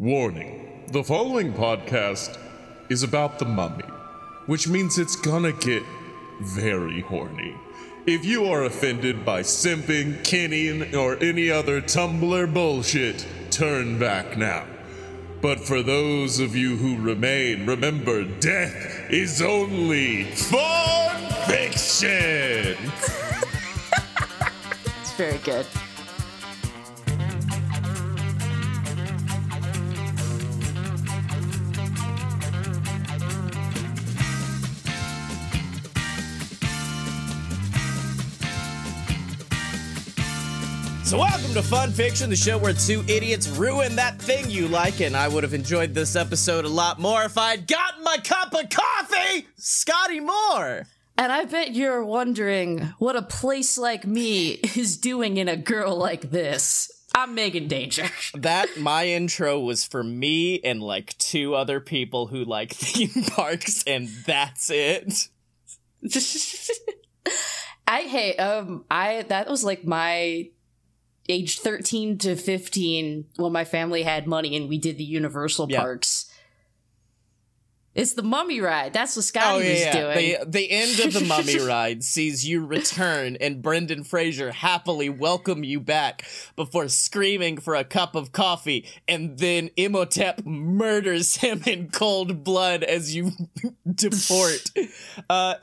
Warning the following podcast is about the mummy, which means it's gonna get very horny. If you are offended by simping, kinning, or any other Tumblr bullshit, turn back now. But for those of you who remain, remember death is only fun fiction! It's very good. So, welcome to Fun Fiction, the show where two idiots ruin that thing you like. And I would have enjoyed this episode a lot more if I'd gotten my cup of coffee, Scotty Moore. And I bet you're wondering what a place like me is doing in a girl like this. I'm Megan Danger. That my intro was for me and like two other people who like theme parks, and that's it. I hey, um, I that was like my age 13 to 15 when my family had money and we did the Universal Yeah. parks. It's the mummy ride. That's what Scotty Oh yeah, was yeah. doing. The the end of the Mummy ride sees you return, and Brendan Fraser happily welcome you back before screaming for a cup of coffee, and then Imhotep murders him in cold blood as you deport. Uh,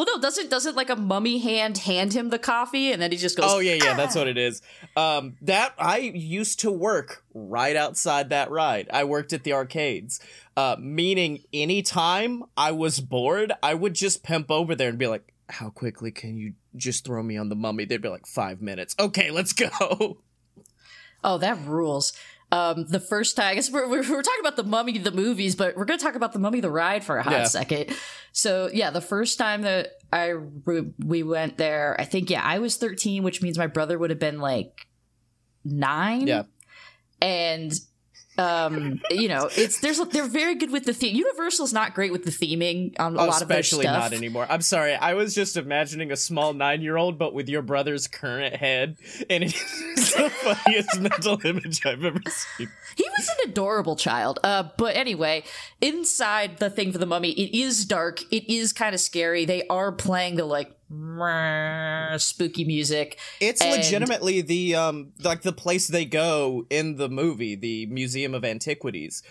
well, no, doesn't doesn't like a mummy hand hand him the coffee and then he just goes. oh yeah, yeah, that's what it is. Um, that I used to work right outside that ride. I worked at the arcades. Uh, meaning anytime I was bored, I would just pimp over there and be like, "How quickly can you just throw me on the mummy?" They'd be like, five minutes. Okay, let's go." Oh, that rules. Um, the first time, I guess we're, we're, we're talking about the Mummy, the movies, but we're going to talk about the Mummy, the ride for a hot Yeah. second. So, yeah, the first time that I we, we went there, I think, yeah, I was 13, which means my brother would have been like nine. Yeah. And, um, you know, it's there's they're very good with the theme. Universal's not great with the theming on a lot of their Especially stuff. not anymore. I'm sorry. I was just imagining a small nine-year-old, but with your brother's current head, and it's the funniest mental image I've ever seen. He was an adorable child. Uh, but anyway, inside the thing for the mummy, it is dark. It is kind of scary. They are playing the like spooky music. It's And- legitimately the um like the place they go in the movie, the Museum of Antiquities.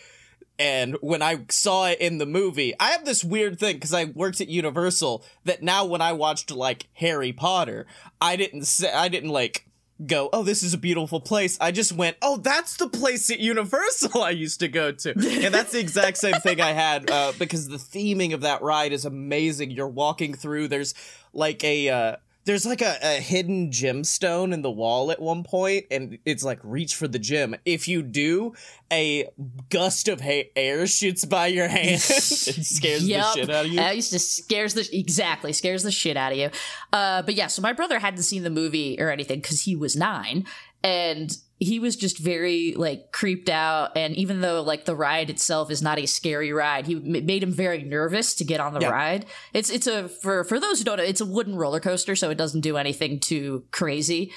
And when I saw it in the movie, I have this weird thing because I worked at Universal that now when I watched like Harry Potter, I didn't say I didn't like go, oh, this is a beautiful place. I just went, oh, that's the place at Universal I used to go to. And that's the exact same thing I had uh, because the theming of that ride is amazing. You're walking through, there's like a. Uh, there's like a, a hidden gemstone in the wall at one point, and it's like reach for the gem. If you do, a gust of ha- air shoots by your hand and scares Yep. the shit out of you. That used to scares the exactly scares the shit out of you. Uh, but yeah, so my brother hadn't seen the movie or anything because he was nine, and he was just very like creeped out. And even though like the ride itself is not a scary ride, he m- made him very nervous to get on the Yeah. ride. It's it's a for for those who don't know, it's a wooden roller coaster, so it doesn't do anything too crazy.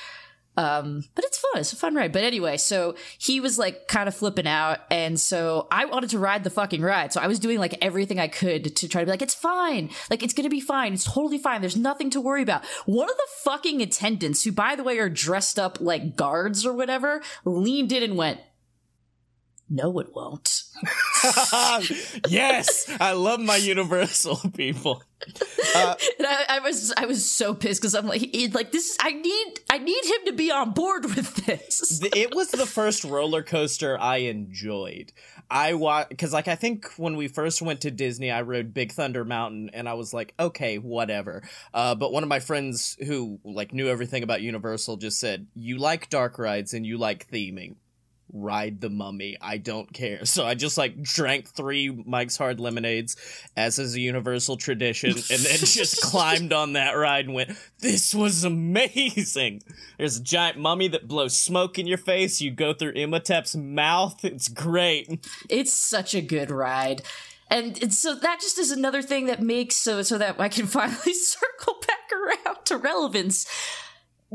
Um, but it's fun. It's a fun ride. But anyway, so he was like kind of flipping out. And so I wanted to ride the fucking ride. So I was doing like everything I could to try to be like, it's fine. Like, it's going to be fine. It's totally fine. There's nothing to worry about. One of the fucking attendants, who by the way are dressed up like guards or whatever, leaned in and went, no, it won't. yes, I love my Universal people. Uh, And I, I was, I was so pissed because I'm like, like this, is I need, I need him to be on board with this. it was the first roller coaster I enjoyed. I wa because like I think when we first went to Disney, I rode Big Thunder Mountain, and I was like, okay, whatever. Uh, but one of my friends who like knew everything about Universal just said, "You like dark rides and you like theming." Ride the mummy. I don't care. So I just like drank three Mike's Hard Lemonades, as is a universal tradition, and then just climbed on that ride and went, This was amazing. There's a giant mummy that blows smoke in your face. You go through Imhotep's mouth. It's great. It's such a good ride. And, and so that just is another thing that makes so so that I can finally circle back around to relevance.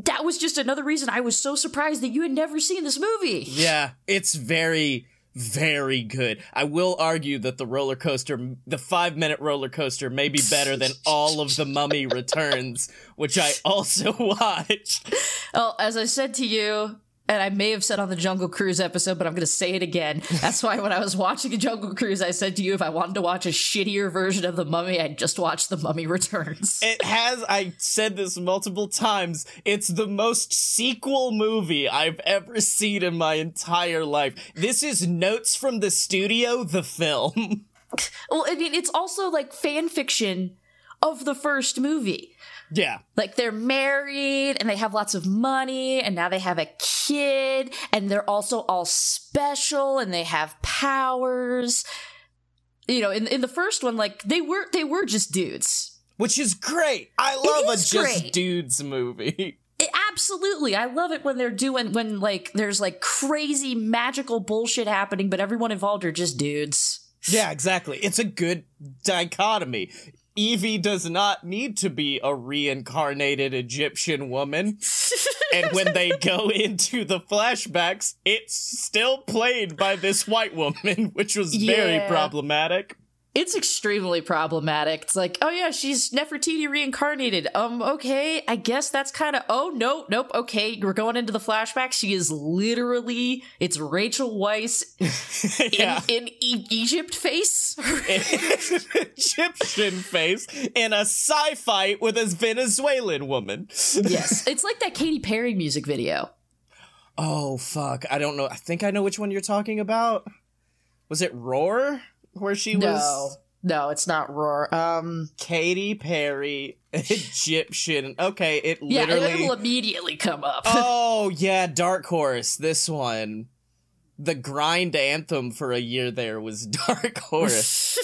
That was just another reason I was so surprised that you had never seen this movie. Yeah, it's very, very good. I will argue that the roller coaster, the five minute roller coaster, may be better than all of the Mummy Returns, which I also watched. Oh, as I said to you, and I may have said on the Jungle Cruise episode, but I'm going to say it again. That's why when I was watching a Jungle Cruise, I said to you, if I wanted to watch a shittier version of The Mummy, I'd just watch The Mummy Returns. It has, I said this multiple times, it's the most sequel movie I've ever seen in my entire life. This is Notes from the Studio, the film. well, I mean, it's also like fan fiction of the first movie. Yeah. Like they're married and they have lots of money and now they have a kid and they're also all special and they have powers. You know, in in the first one like they were they were just dudes. Which is great. I love a just great. dudes movie. It, absolutely. I love it when they're doing when like there's like crazy magical bullshit happening but everyone involved are just dudes. Yeah, exactly. It's a good dichotomy. Evie does not need to be a reincarnated Egyptian woman. and when they go into the flashbacks, it's still played by this white woman, which was very Yeah. problematic. It's extremely problematic. It's like, oh yeah, she's Nefertiti reincarnated. Um, okay, I guess that's kind of. Oh no, nope. Okay, we're going into the flashback. She is literally. It's Rachel Weisz in, yeah. in e- Egypt face. Egyptian face in a sci-fi with a Venezuelan woman. yes, it's like that Katy Perry music video. Oh fuck, I don't know. I think I know which one you're talking about. Was it Roar where she No, was no, it's not Roar. Um, Katy Perry Egyptian? Okay, it yeah, literally it will immediately come up. Oh yeah, Dark Horse. This one. The grind anthem for a year there was Dark Horse.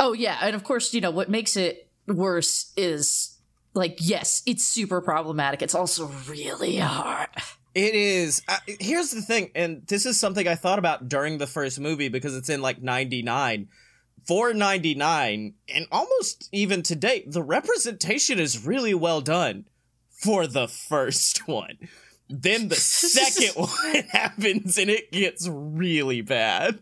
oh yeah, and of course, you know what makes it worse is like yes, it's super problematic. It's also really hard. It is. Uh, here's the thing, and this is something I thought about during the first movie because it's in like 99. For 99, and almost even to date, the representation is really well done for the first one. Then the second one happens and it gets really bad.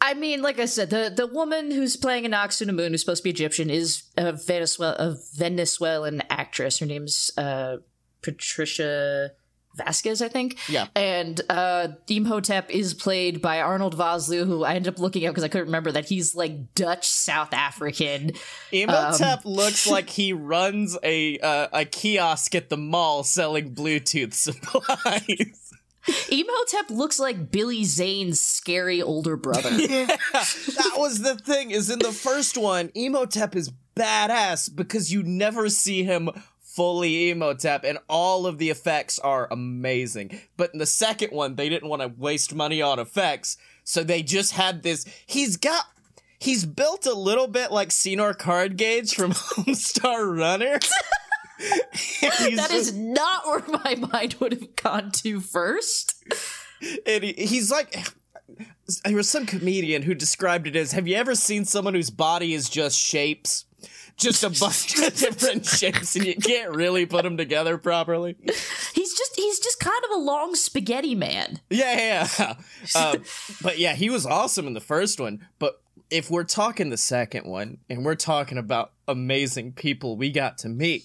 I mean, like I said, the the woman who's playing Anck-su-namun, who's supposed to be Egyptian, is a Venezuela a Venezuelan actress. Her name's uh, Patricia Vasquez, I think. Yeah. And uh, Imhotep is played by Arnold Vosloo, who I ended up looking up because I couldn't remember that he's like Dutch South African. Imhotep looks like he runs a uh, a kiosk at the mall selling Bluetooth supplies. Imhotep looks like Billy Zane's scary older brother. yeah, that was the thing. Is in the first one, Imhotep is badass because you never see him fully Imhotep, and all of the effects are amazing. But in the second one, they didn't want to waste money on effects, so they just had this. He's got. He's built a little bit like Senor Cardgage from Homestar Runner. That just- is not where my mind would have gone to first. and he, he's like there was some comedian who described it as have you ever seen someone whose body is just shapes just a bunch of different shapes and you can't really put them together properly He's just he's just kind of a long spaghetti man. yeah yeah, yeah. Uh, but yeah he was awesome in the first one but if we're talking the second one and we're talking about amazing people we got to meet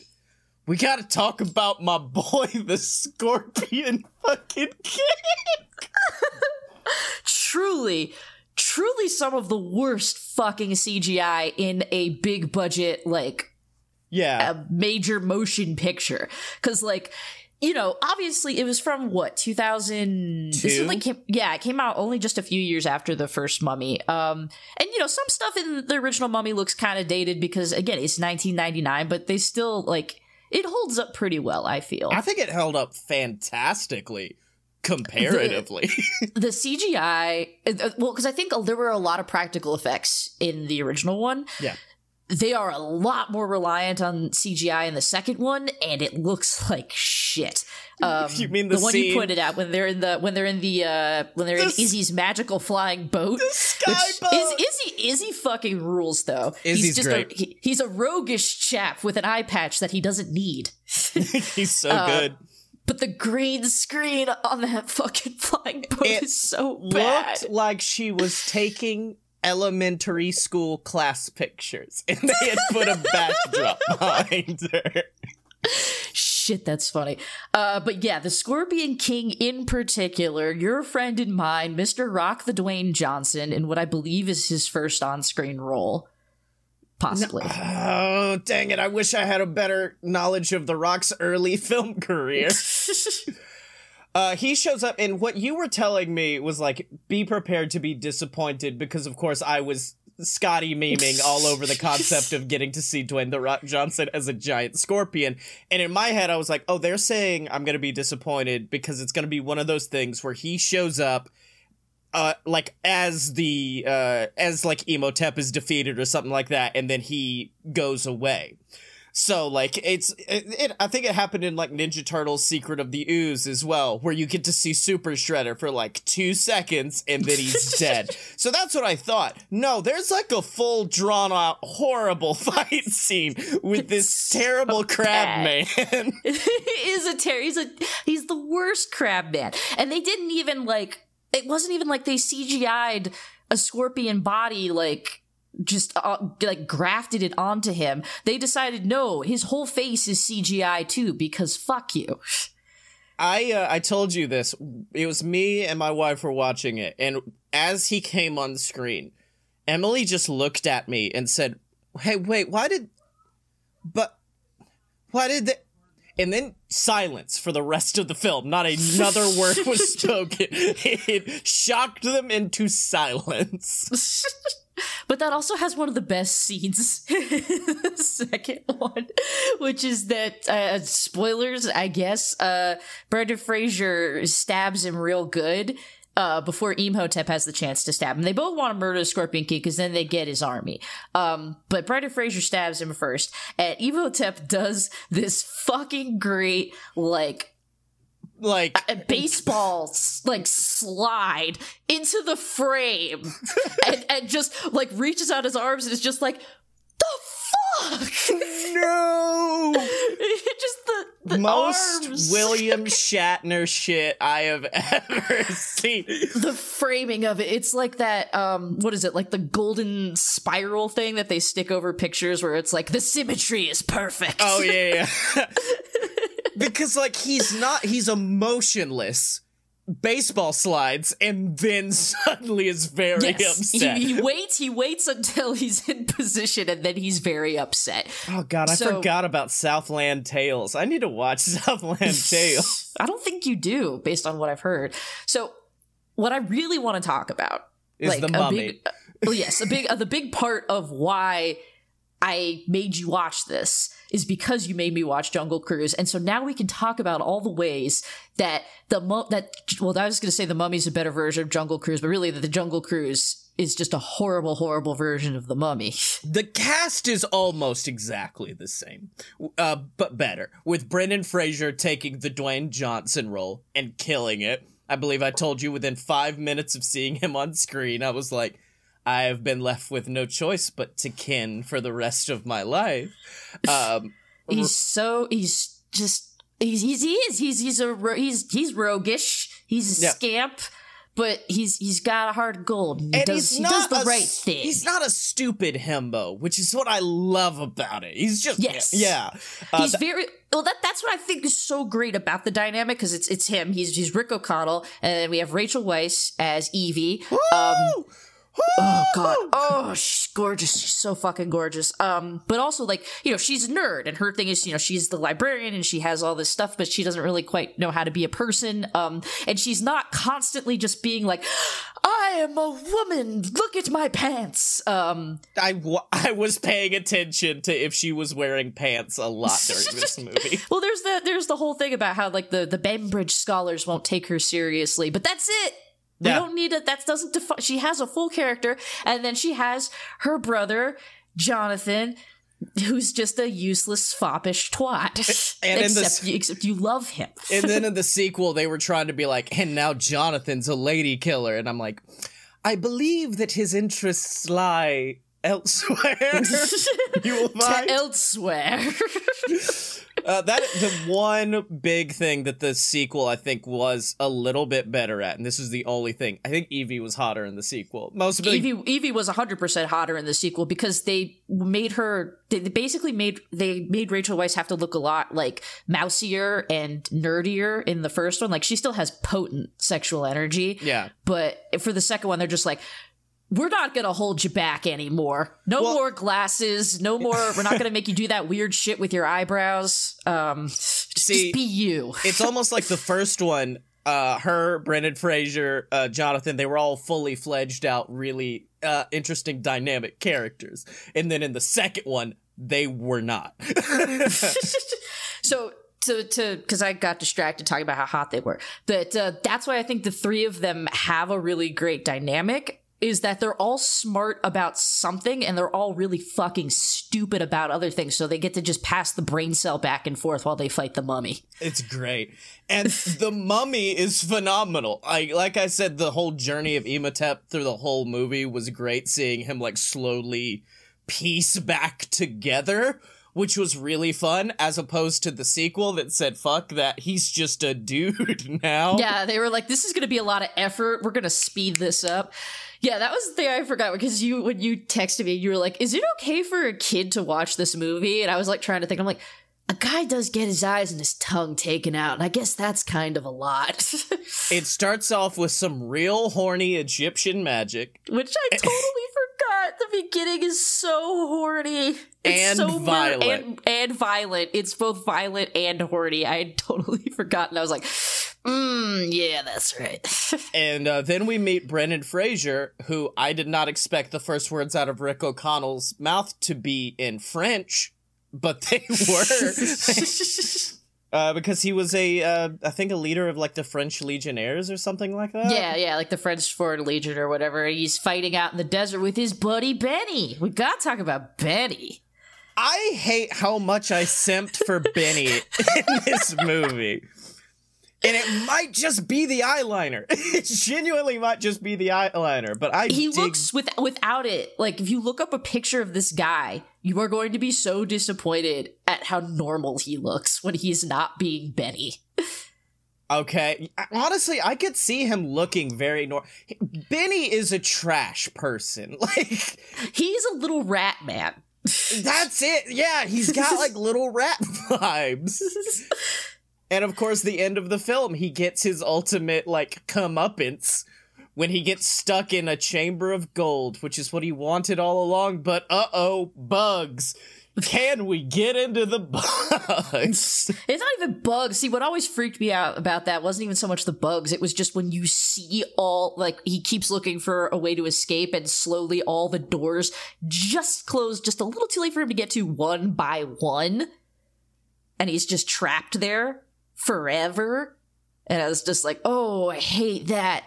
we got to talk about my boy the scorpion fucking kid Truly, truly some of the worst fucking CGI in a big budget like yeah a major motion picture cuz like you know, obviously it was from what 2000 this is like came- yeah, it came out only just a few years after the first Mummy. Um and you know, some stuff in the original Mummy looks kind of dated because again, it's 1999, but they still like it holds up pretty well, I feel. I think it held up fantastically comparatively. the CGI, uh, well, because I think there were a lot of practical effects in the original one. Yeah. They are a lot more reliant on CGI in the second one, and it looks like shit. Um, You mean the one scene- you pointed out when they're in the when they're in the uh, when they're in The s- Izzy's magical flying boat? sky which boat! Is, Izzy Izzy fucking rules though. Izzy's he's just great. A, he, he's a roguish chap with an eye patch that he doesn't need. He's so Uh, good. But the green screen on that fucking flying boat It is so bad. Looked like she was taking elementary school class pictures, and they had put a backdrop behind her. Shit, that's funny. Uh, but yeah, the Scorpion King in particular, your friend and mine, Mr. Rock the Dwayne Johnson, in what I believe is his first on screen role. Possibly. Oh, dang it. I wish I had a better knowledge of The Rock's early film career. Uh, he shows up, and what you were telling me was like, be prepared to be disappointed because, of course, I was Scotty memeing all over the concept of getting to see Dwayne The Rock Johnson as a giant scorpion. And in my head, I was like, oh, they're saying I'm going to be disappointed because it's going to be one of those things where he shows up. Uh, like as the uh as like Imhotep is defeated or something like that, and then he goes away. So like it's it, it, I think it happened in like Ninja Turtles Secret of the Ooze as well where you get to see Super Shredder for like 2 seconds and then he's dead. So that's what I thought. No, there's like a full drawn out horrible fight scene with this terrible crab man. he is a terror. He's a he's the worst crab man. And they didn't even like it wasn't even like they CGI'd a scorpion body like just uh, like grafted it onto him. They decided no, his whole face is CGI too because fuck you. I uh, I told you this. It was me and my wife were watching it, and as he came on screen, Emily just looked at me and said, "Hey, wait, why did? But why did they?" And then silence for the rest of the film. Not another word was spoken. It shocked them into silence. But that also has one of the best scenes, the second one, which is that uh, spoilers, I guess. Uh, Brendan Fraser stabs him real good. Uh, before Imhotep has the chance to stab him. They both want to murder the Scorpion King because then they get his army. Um, but Brendan Fraser stabs him first, and Imhotep does this fucking great, like, like a baseball like slide into the frame and, and just like reaches out his arms and is just like fuck no just the, the most arms. William Shatner shit I have ever seen. the framing of it it's like that um what is it like the golden spiral thing that they stick over pictures where it's like the symmetry is perfect Oh yeah, yeah. because like he's not he's a motionless baseball slides and then suddenly is very Yes, upset. he, he waits. He waits until he's in position, and then he's very upset. oh god, I forgot about Southland Tales. I need to watch Southland Tales. I don't think you do, based on what I've heard. So, what I really want to talk about Is the mummy. A big, well, yes, a big, uh, the big part of why I made you watch this is because you made me watch Jungle Cruise, and so now we can talk about all the ways that the mu- that well, I was going to say the Mummy's a better version of Jungle Cruise, but really that the Jungle Cruise is just a horrible, horrible version of the Mummy. The cast is almost exactly the same, uh, but better. With Brendan Fraser taking the Dwayne Johnson role and killing it. I believe I told you within five minutes of seeing him on screen, I was like, I have been left with no choice but to kin for the rest of my life. Um, He's so he's just he's, he's he is he's he's a he's he's roguish. He's a Yeah. scamp, but he's he's got a heart of gold. and He and does he's he does the a right thing. He's not a stupid himbo, which is what I love about it. He's just Yes. yeah. Uh, he's very well. That that's what I think is so great about the dynamic because it's it's him. He's he's Rick O'Connell, and then we have Rachel Weisz as Evie. Um, Woo! Oh god, oh she's gorgeous. She's so fucking gorgeous. Um, but also like you know she's a nerd, and her thing is you know she's the librarian and she has all this stuff, but she doesn't really quite know how to be a person. Um, and she's not constantly just being like, I am a woman. Look at my pants. Um, I, w- I was paying attention to if she was wearing pants a lot during this movie. Well, there's the there's the whole thing about how like the the Bembridge scholars won't take her seriously, but that's it. We Yeah. don't need it. That doesn't define. She has a full character, and then she has her brother Jonathan, who's just a useless foppish twat. And in the except, you, except you love him. And then in the sequel, they were trying to be like, and now Jonathan's a lady killer. And I'm like, I believe that his interests lie elsewhere. you will To find. elsewhere. Uh, that the one big thing that the sequel I think was a little bit better at, and this is the only thing. I think Evie was hotter in the sequel. Most of Evie Evie was 100% hotter in the sequel because they made her they basically made they made Rachel Weisz have to look a lot like mousier and nerdier in the first one like she still has potent sexual energy yeah. but for the second one they're just like we're not gonna hold you back anymore no Well- more glasses no more we're not gonna make you do that weird shit with your eyebrows um just, See, be you it's almost like the first one. Uh, her, Brendan Fraser, uh, Jonathan, they were all fully fledged out, really uh, interesting, dynamic characters. And then in the second one, they were not. so to to because I got distracted talking about how hot they were. But uh, that's why I think the three of them have a really great dynamic. Is that they're all smart about something and they're all really fucking stupid about other things, so they get to just pass the brain cell back and forth while they fight the mummy. It's great. And the mummy is phenomenal. I like I said, the whole journey of Imhotep through the whole movie was great seeing him like slowly piece back together, which was really fun, as opposed to the sequel that said, fuck that, he's just a dude now. Yeah, they were like, "This is going to be a lot of effort. We're going to speed this up." Yeah, that was the thing I forgot because you when you texted me, you were like, "Is it okay for a kid to watch this movie?" And I was like trying to think. I'm like, a guy does get his eyes and his tongue taken out, and I guess that's kind of a lot. It starts off with some real horny Egyptian magic. Which I totally forgot. The beginning is so horny. It's And so mur- violent. and, and violent. It's both violent and horny. I had totally forgotten. I was like, mm, yeah, that's right. And uh, then we meet Brendan Fraser, who I did not expect the first words out of Rick O'Connell's mouth to be in French, but they were. Uh, because he was a, uh, I think, a leader of like the French Legionnaires or something like that. yeah, yeah, like the French Foreign Legion or whatever. He's fighting out in the desert with his buddy Benny. We gotta talk about Benny. I hate how much I simped for Benny in this movie. And it might just be the eyeliner. It genuinely might just be the eyeliner, but I He dig looks with without it. Like if you look up a picture of this guy, you are going to be so disappointed at how normal he looks when he's not being Benny. Okay. Honestly, I could see him looking very normal. Benny is a trash person. Like, He's a little rat man. that's it. Yeah, he's got like little rat vibes. and of course, the end of the film, he gets his ultimate, like, comeuppance when he gets stuck in a chamber of gold, which is what he wanted all along. But uh oh, bugs. Can we get into the bugs? It's not even bugs. See, what always freaked me out about that wasn't even so much the bugs. It was just when you see all, like, he keeps looking for a way to escape and slowly all the doors just close just a little too late for him to get to one by one. And he's just trapped there forever. And I was just like, oh, I hate that.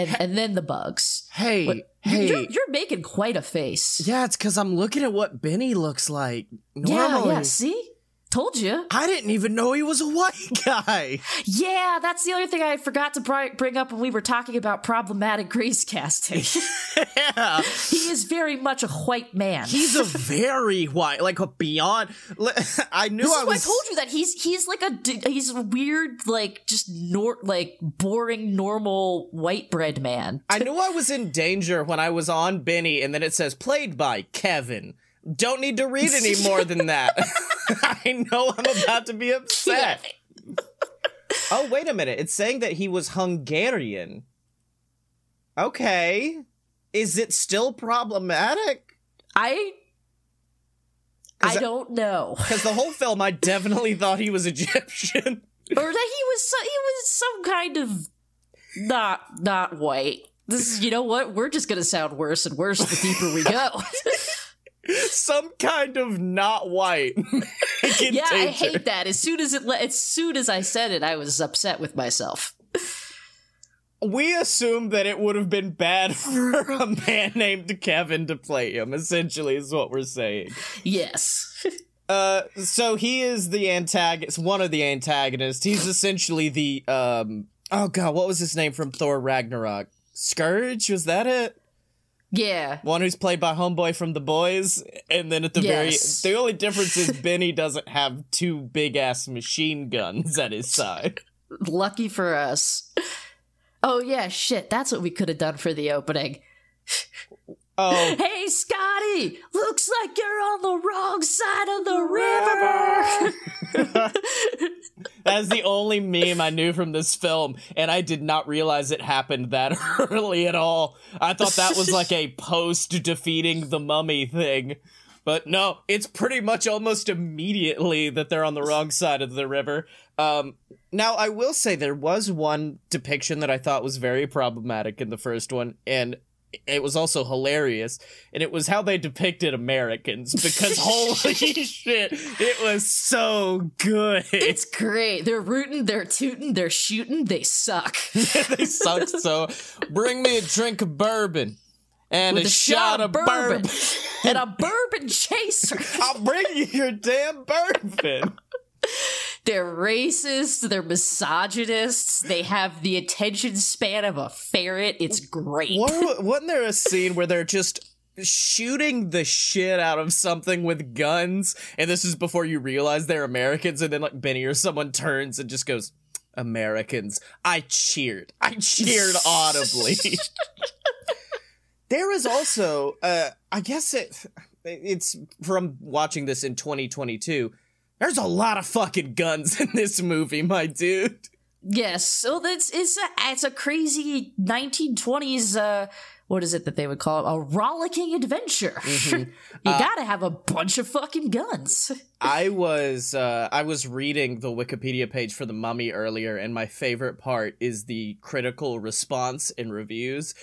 And, and then the bugs. hey, What- hey. You're, you're making quite a face. Yeah, it's because I'm looking at what Benny looks like. Yeah, Normally, yeah, see? Told you. I didn't even know he was a white guy. Yeah, that's the other thing I forgot to bri- bring up when we were talking about problematic grace casting. yeah, he is very much a white man. he's a very white, like a beyond. I knew this I why I told you that he's he's like a he's a weird like just nor like boring normal white bread man. I knew I was in danger when I was on Benny, and then it says played by Kevin. Don't need to read any more than that. I know I'm about to be upset. Oh, wait a minute. It's saying that he was Hungarian. Okay. Is it still problematic? I I don't know, Because the whole film, I definitely thought he was Egyptian. or that he was so, he was some kind of not not white. This is you know what we're just gonna sound worse and worse the deeper we go. Some kind of not white. yeah, I hate that. As soon as it le- as soon as I said it, I was upset with myself. We assumed that it would have been bad for a man named Kevin to play him, essentially, is what we're saying. Yes. Uh, so he is the antagonist, one of the antagonists. He's essentially the, um, oh god, what was his name from Thor Ragnarok? Scourge? Was that it? Yeah. One who's played by Homeboy from The Boys, and then at the Yes. very the only difference is Benny doesn't have two big ass machine guns at his side. Lucky for us. Oh yeah, shit. That's what we could have done for the opening. Oh, Hey, Scotty! Looks like you're on the wrong side of the river. that's the only meme I knew from this film, and I did not realize it happened that early at all. I thought that was like a post defeating the mummy thing. But no, it's pretty much almost immediately that they're on the wrong side of the river. Um, now, I will say there was one depiction that I thought was very problematic in the first one, and it was also hilarious, and it was how they depicted Americans because holy shit, it was so good. it's great. They're rooting, they're tooting, they're shooting, they suck. they suck so. Bring me a drink of bourbon and a, a shot, of bourbon. and a bourbon chaser. I'll bring you your damn bourbon. They're racist, they're misogynists, they have the attention span of a ferret. It's great. What, wasn't there a scene where they're just shooting the shit out of something with guns? And this is before you realize they're Americans, and then like Benny or someone turns and just goes, Americans. I cheered. I cheered audibly. there is also, uh, I guess it, it's from watching this in 2022. There's a lot of fucking guns in this movie, my dude. Yes, so that's it's a it's a crazy 1920s uh what is it that they would call it? A rollicking adventure. you gotta have a bunch of fucking guns. I was uh, I was reading the Wikipedia page for the Mummy earlier, and my favorite part is the critical response and reviews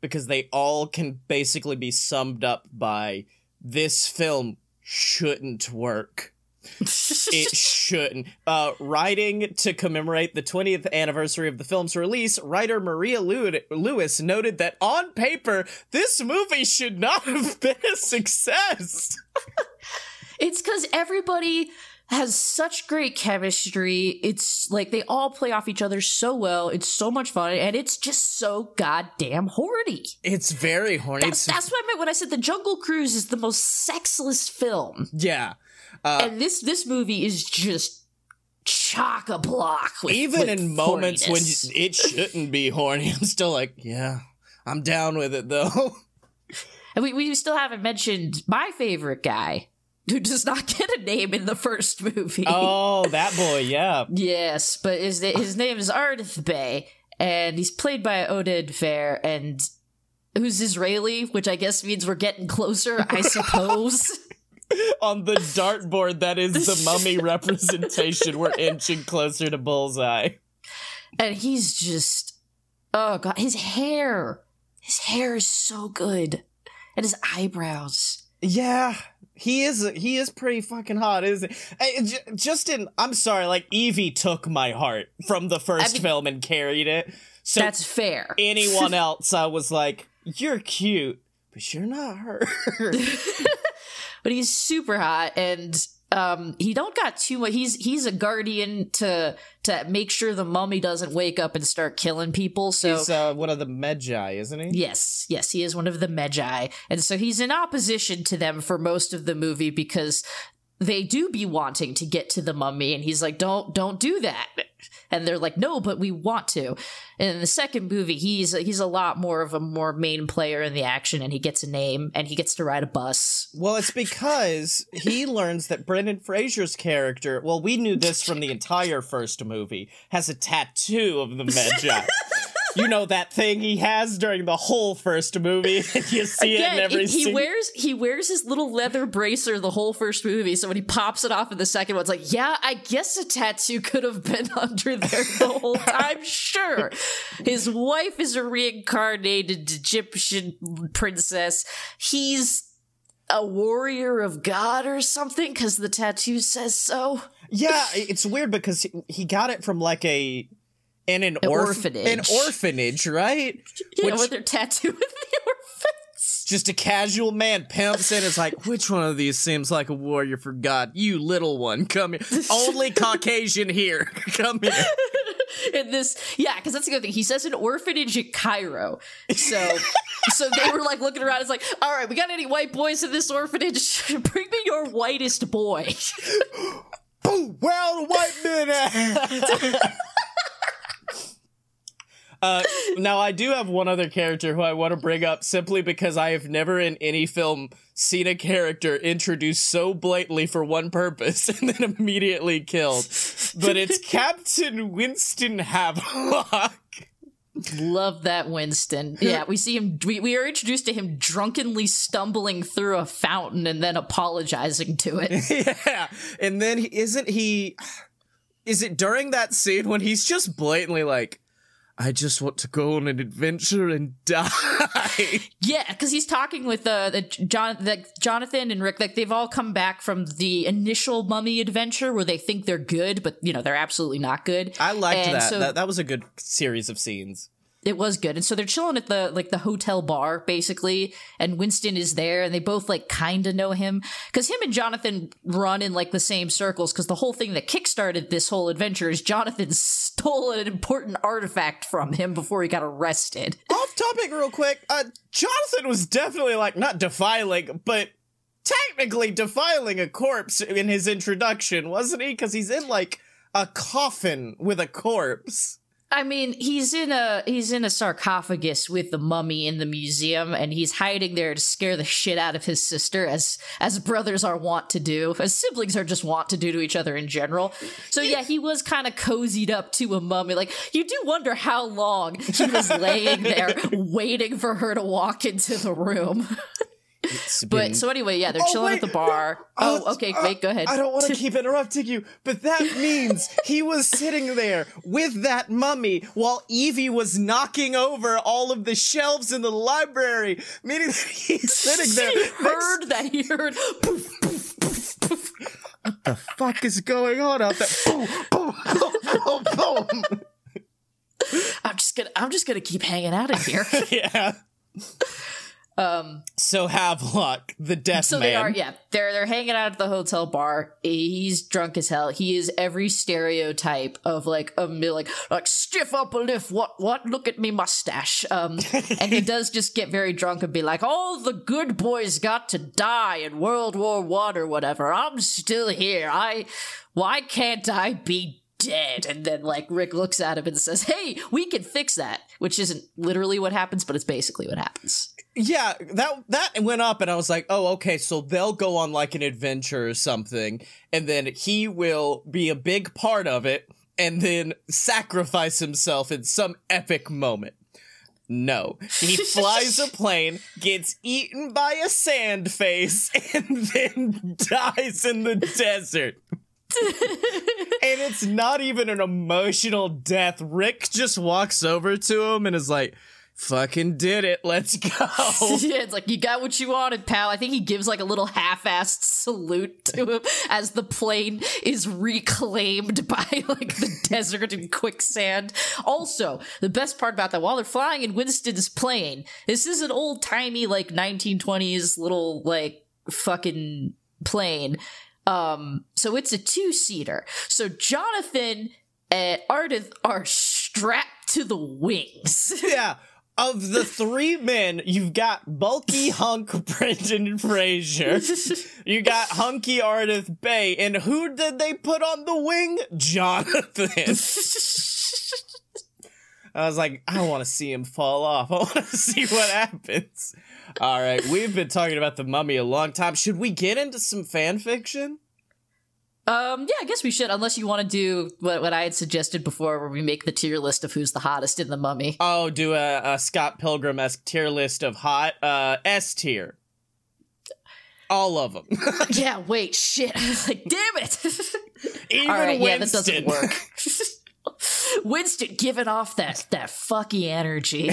because they all can basically be summed up by this film shouldn't work. It shouldn't. Uh, writing to commemorate the 20th anniversary of the film's release, writer Maria Lew- Lewis noted that on paper, this movie should not have been a success. It's because everybody has such great chemistry. It's like they all play off each other so well. It's so much fun, and it's just so goddamn horny. It's very horny. It's- that's what I meant when I said the Jungle Cruise is the most sexless film, yeah. Uh, and this this movie is just chock a block. With, even with in moments when you- it shouldn't be horny, I'm still like, yeah, I'm down with it though. And we, we still haven't mentioned my favorite guy, who does not get a name in the first movie. oh, that boy, yeah. Yes, but his, his name is Ardith Bey, and he's played by Oded Fehr, and who's Israeli, which I guess means we're getting closer, I suppose. On the dartboard that is the mummy representation, we're inching closer to bullseye. and he's just, oh god, his hair. His hair is so good. And his eyebrows. Yeah, he is. He is pretty fucking hot, isn't he? Hey, j- just in, I'm sorry, like Evie took my heart from the first mean- film and carried it. So That's fair. anyone else, I was like, you're cute, but you're not her. But he's super hot and um he don't got too much he's he's a guardian to to make sure the mummy doesn't wake up and start killing people so He's uh, one of the Magi, isn't he? Yes, yes, he is one of the Magi. And so he's in opposition to them for most of the movie because they do be wanting to get to the mummy and he's like don't don't do that. And they're like no, but we want to. And in the second movie he's he's a lot more of a more main player in the action and he gets a name and he gets to ride a bus. Well, it's because he learns that Brendan Fraser's character, well, we knew this from the entire first movie, has a tattoo of the Magi. you know that thing he has during the whole first movie. you see it in every he, he scene. wears he wears his little leather bracer the whole first movie. So when he pops it off in the second one, it's like, yeah, I guess a tattoo could have been under there the whole time. Sure, his wife is a reincarnated Egyptian princess. He's a warrior of God or something because the tattoo says so. yeah, it's weird because he, he got it from like a in an, An orph- orphanage. An orphanage, right? Know, Which- with their tattoo with the orphans. Just a casual man pimps in. It's like, which one of these seems like a warrior for God? You little one, come here. Only Caucasian here. come here. in this yeah because that's the good thing he says an orphanage in cairo so so they were like looking around. It's like, all right, we got any white boys in this orphanage? Bring me your whitest boy. Boom! The white men at? Uh, now I do have one other character who I want to bring up simply because I have never in any film seen a character introduced so blatantly for one purpose and then immediately killed. But it's Captain Winston Havelock. Love that Winston. Yeah, we see him. We, we are introduced to him drunkenly stumbling through a fountain and then apologizing to it. yeah, and then he, isn't he? Is it during that scene when he's just blatantly like, I just want to go on an adventure and die. Yeah, because he's talking with uh, the John, the Jonathan and Rick. Like they've all come back from the initial Mummy adventure where they think they're good, but you know they're absolutely not good. I liked And that. so- that. That was a good series of scenes. It was good. And so they're chilling at the like the hotel bar basically, and Winston is there and they both like kind of know him cuz him and Jonathan run in like the same circles cuz the whole thing that kickstarted this whole adventure is Jonathan stole an important artifact from him before he got arrested. Off topic, real quick. Uh, Jonathan was definitely like not defiling, but technically defiling a corpse in his introduction, wasn't he? Because he's in like a coffin with a corpse. I mean, he's in a he's in a sarcophagus with the mummy in the museum and he's hiding there to scare the shit out of his sister as as brothers are wont to do. As siblings are just wont to do to each other in general. So yeah, he was kind of cozied up to a mummy. Like you do wonder how long he was laying there waiting for her to walk into the room. But so anyway, yeah, they're Oh, chilling wait, at the bar. Uh, oh, okay, uh, wait, go ahead. I don't want to keep interrupting you, but that means he was sitting there with that mummy while Evie was knocking over all of the shelves in the library, meaning that he's sitting there. he next- heard that. He heard poof, poof, poof, poof. the fuck is going on out there? Boom, boom, boom, boom, boom. I'm just gonna I'm just gonna keep hanging out in here. yeah. Um So Havelock, the death So man. they are, yeah. They're they're hanging out at the hotel bar. He's drunk as hell. He is every stereotype of like a like like stiff upper lip. What what? Look at me mustache. Um, and he does just get very drunk and be like, "All the good boys got to die in World War One or whatever. I'm still here. I why can't I be?" Dead, and then like Rick looks at him and says, "Hey, we can fix that," which isn't literally what happens, but it's basically what happens. Yeah, that that went up, and I was like, oh, okay, so they'll go on like an adventure or something, and then he will be a big part of it, and then sacrifice himself in some epic moment. No, he flies a plane, gets eaten by a sand face, and then dies in the desert. and it's not even an emotional death. Rick just walks over to him and is like, fucking did it, let's go. yeah, it's like you got what you wanted, pal. I think he gives like a little half-assed salute to him as the plane is reclaimed by like the desert and quicksand. Also, the best part about that, while they're flying in Winston's plane, this is an old-timey like 1920s little like fucking plane. Um, so it's a two-seater. So Jonathan and Ardith are strapped to the wings. yeah. Of the three men, you've got bulky hunk Brendan Fraser. You got hunky Ardith Bey, and who did they put on the wing? Jonathan. I was like, I want to see him fall off. I want to see what happens. All right, we've been talking about the mummy a long time. Should we get into some fan fiction? Um, yeah, I guess we should, unless you want to do what, what I had suggested before, where we make the tier list of who's the hottest in the mummy. Oh, do a, a Scott Pilgrim esque tier list of hot uh, S tier. All of them. yeah, wait, shit. I was like, damn it. Even All right, Winston. yeah, that doesn't work. Winston giving off that that fucky energy.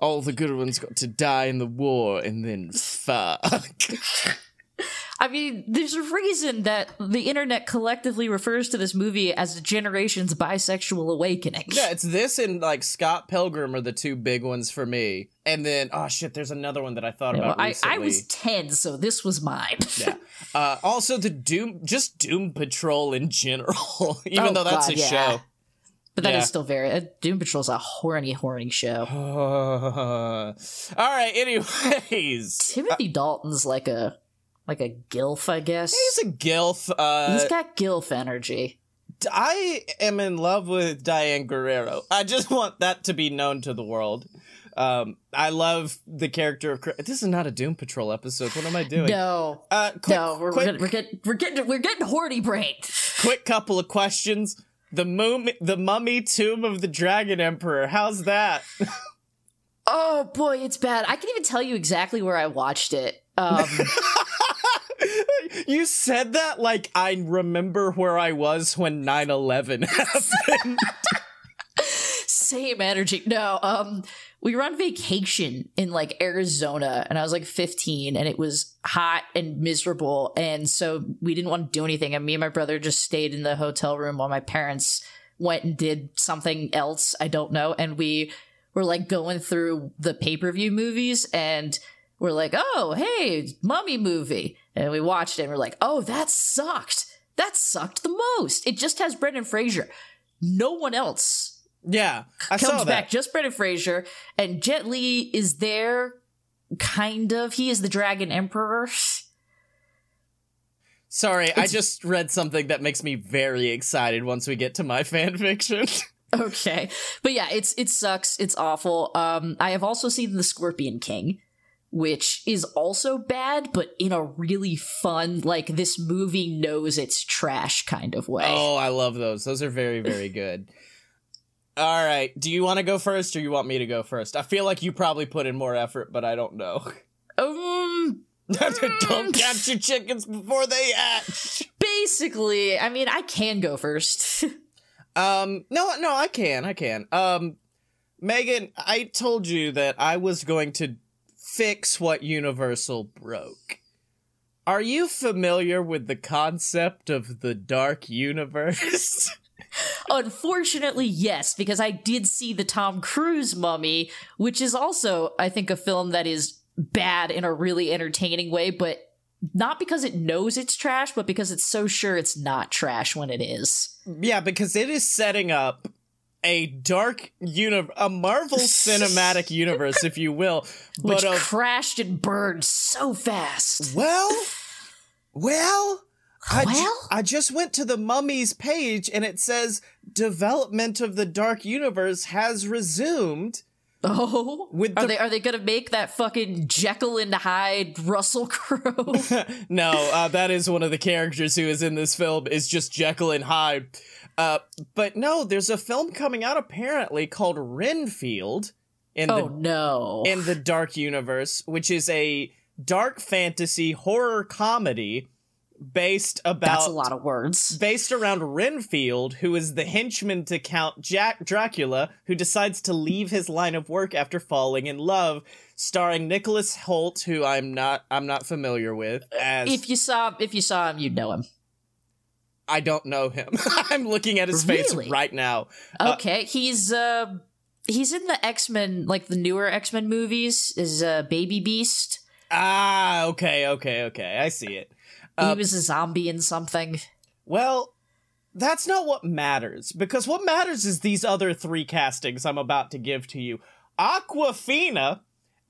All the good ones got to die in the war and then fuck. I mean, there's a reason that the internet collectively refers to this movie as a generation's bisexual awakening. yeah, it's this and like Scott Pilgrim are the two big ones for me. And then oh shit, there's another one that I thought know, about I, recently. I was 10, so this was mine. yeah. Uh, also the Doom just Doom Patrol in general. Even Oh, though that's God, a yeah. show. But that is Yeah. still very uh, Doom Patrol's a horny, horny show. All right. Anyways, Timothy Dalton's like a like a gilf, I guess. he's a gilf. Uh, He's got gilf energy. I am in love with Diane Guerrero. I just want that to be known to the world. Um, I love the character of. This is not a Doom Patrol episode. What am I doing? No, Uh, quick, no, we're, quick, we're, getting, we're getting we're getting horny brained. quick couple of questions. The mummy, the mummy tomb of the Dragon Emperor. How's that? Oh boy, it's bad. I can even tell you exactly where I watched it. Um, you said that like I remember where I was when 9-11 happened. same energy. No, um, we were on vacation in like Arizona, and I was like 15, and it was hot and miserable, and so we didn't want to do anything. And me and my brother just stayed in the hotel room while my parents went and did something else. I don't know, and we were like going through the pay per view movies, and we're like, oh, hey, mummy movie, and we watched it, and we're like, oh, that sucked. That sucked the most. It just has Brendan Fraser. No one else yeah, I comes saw that. back just Brendan Fraser, and Jet Li is there, kind of. He is the Dragon Emperor. Sorry, I just read something that makes me very excited once we get to my fan fiction. okay, but yeah, it's it sucks. It's awful. Um, I have also seen the Scorpion King, which is also bad, but in a really fun, like this movie knows it's trash kind of way. oh, I love those. Those are very, very good. All right. Do you want to go first or you want me to go first? I feel like you probably put in more effort, but I don't know. Um, don't catch your chickens before they hatch. basically, I mean, I can go first. Um, no, no, I can, I can. Um, Megan, I told you that I was going to fix what Universal broke. Are you familiar with the concept of the dark universe? Unfortunately, yes, because I did see the Tom Cruise mummy, which is also, I think, a film that is bad in a really entertaining way, but not because it knows it's trash, but because it's so sure it's not trash when it is. yeah, because it is setting up a dark universe, a Marvel cinematic universe, if you will, Which but of crashed and burned so fast. Well, well, I, ju- Well? I just went to the Mummy's page and it says development of the Dark Universe has resumed. Oh, With are they are they gonna make that fucking Jekyll and Hyde Russell Crowe? no, uh, that is one of the characters who is in this film is just Jekyll and Hyde. Uh, but no, there's a film coming out apparently called Renfield in oh the no! in the Dark Universe, which is a dark fantasy horror comedy based about That's a lot of words. based around Renfield, who is the henchman to Count Jack Dracula, who decides to leave his line of work after falling in love, starring Nicholas Hoult, who I'm not I'm not familiar with, as If you saw if you saw him, you'd know him. I don't know him. I'm looking at his face right now. Uh, Okay, he's uh he's in the X Men, like the newer X Men movies. Is uh, Baby Beast. Ah, okay, okay, okay. I see it. He Uh, was a zombie in something. Well, that's not what matters because what matters is these other three castings I'm about to give to you. Awkwafina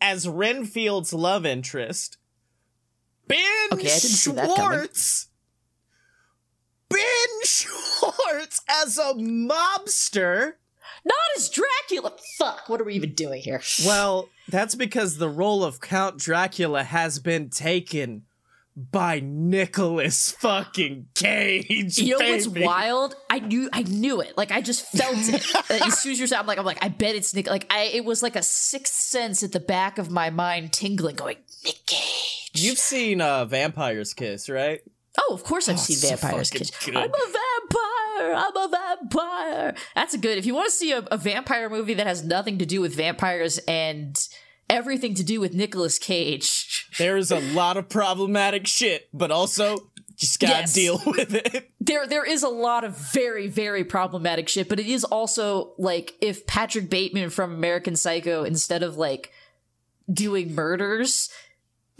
as Renfield's love interest. Ben Okay, I didn't see that coming. Schwartz. Ben Schwartz as a mobster. Not as Dracula. Fuck. What are we even doing here? Well, that's because the role of Count Dracula has been taken by Nicolas fucking Cage. You know what's baby. wild? I knew I knew it. Like I just felt it. as soon as you're saying, I'm like, I'm like, I bet it's Nick. Like I, it was like a sixth sense at the back of my mind tingling, going, Nick Cage. You've seen uh, Vampire's Kiss, right? Oh, of course I've Oh, seen so Vampires Kiss. good. I'm a vampire. I'm a vampire. That's a good. If you want to see a, a vampire movie that has nothing to do with vampires and everything to do with Nicolas Cage, There's a lot of problematic shit, but also just gotta Yes. deal with it. there there is a lot of very very problematic shit. But it is also like if Patrick Bateman from American Psycho instead of like doing murders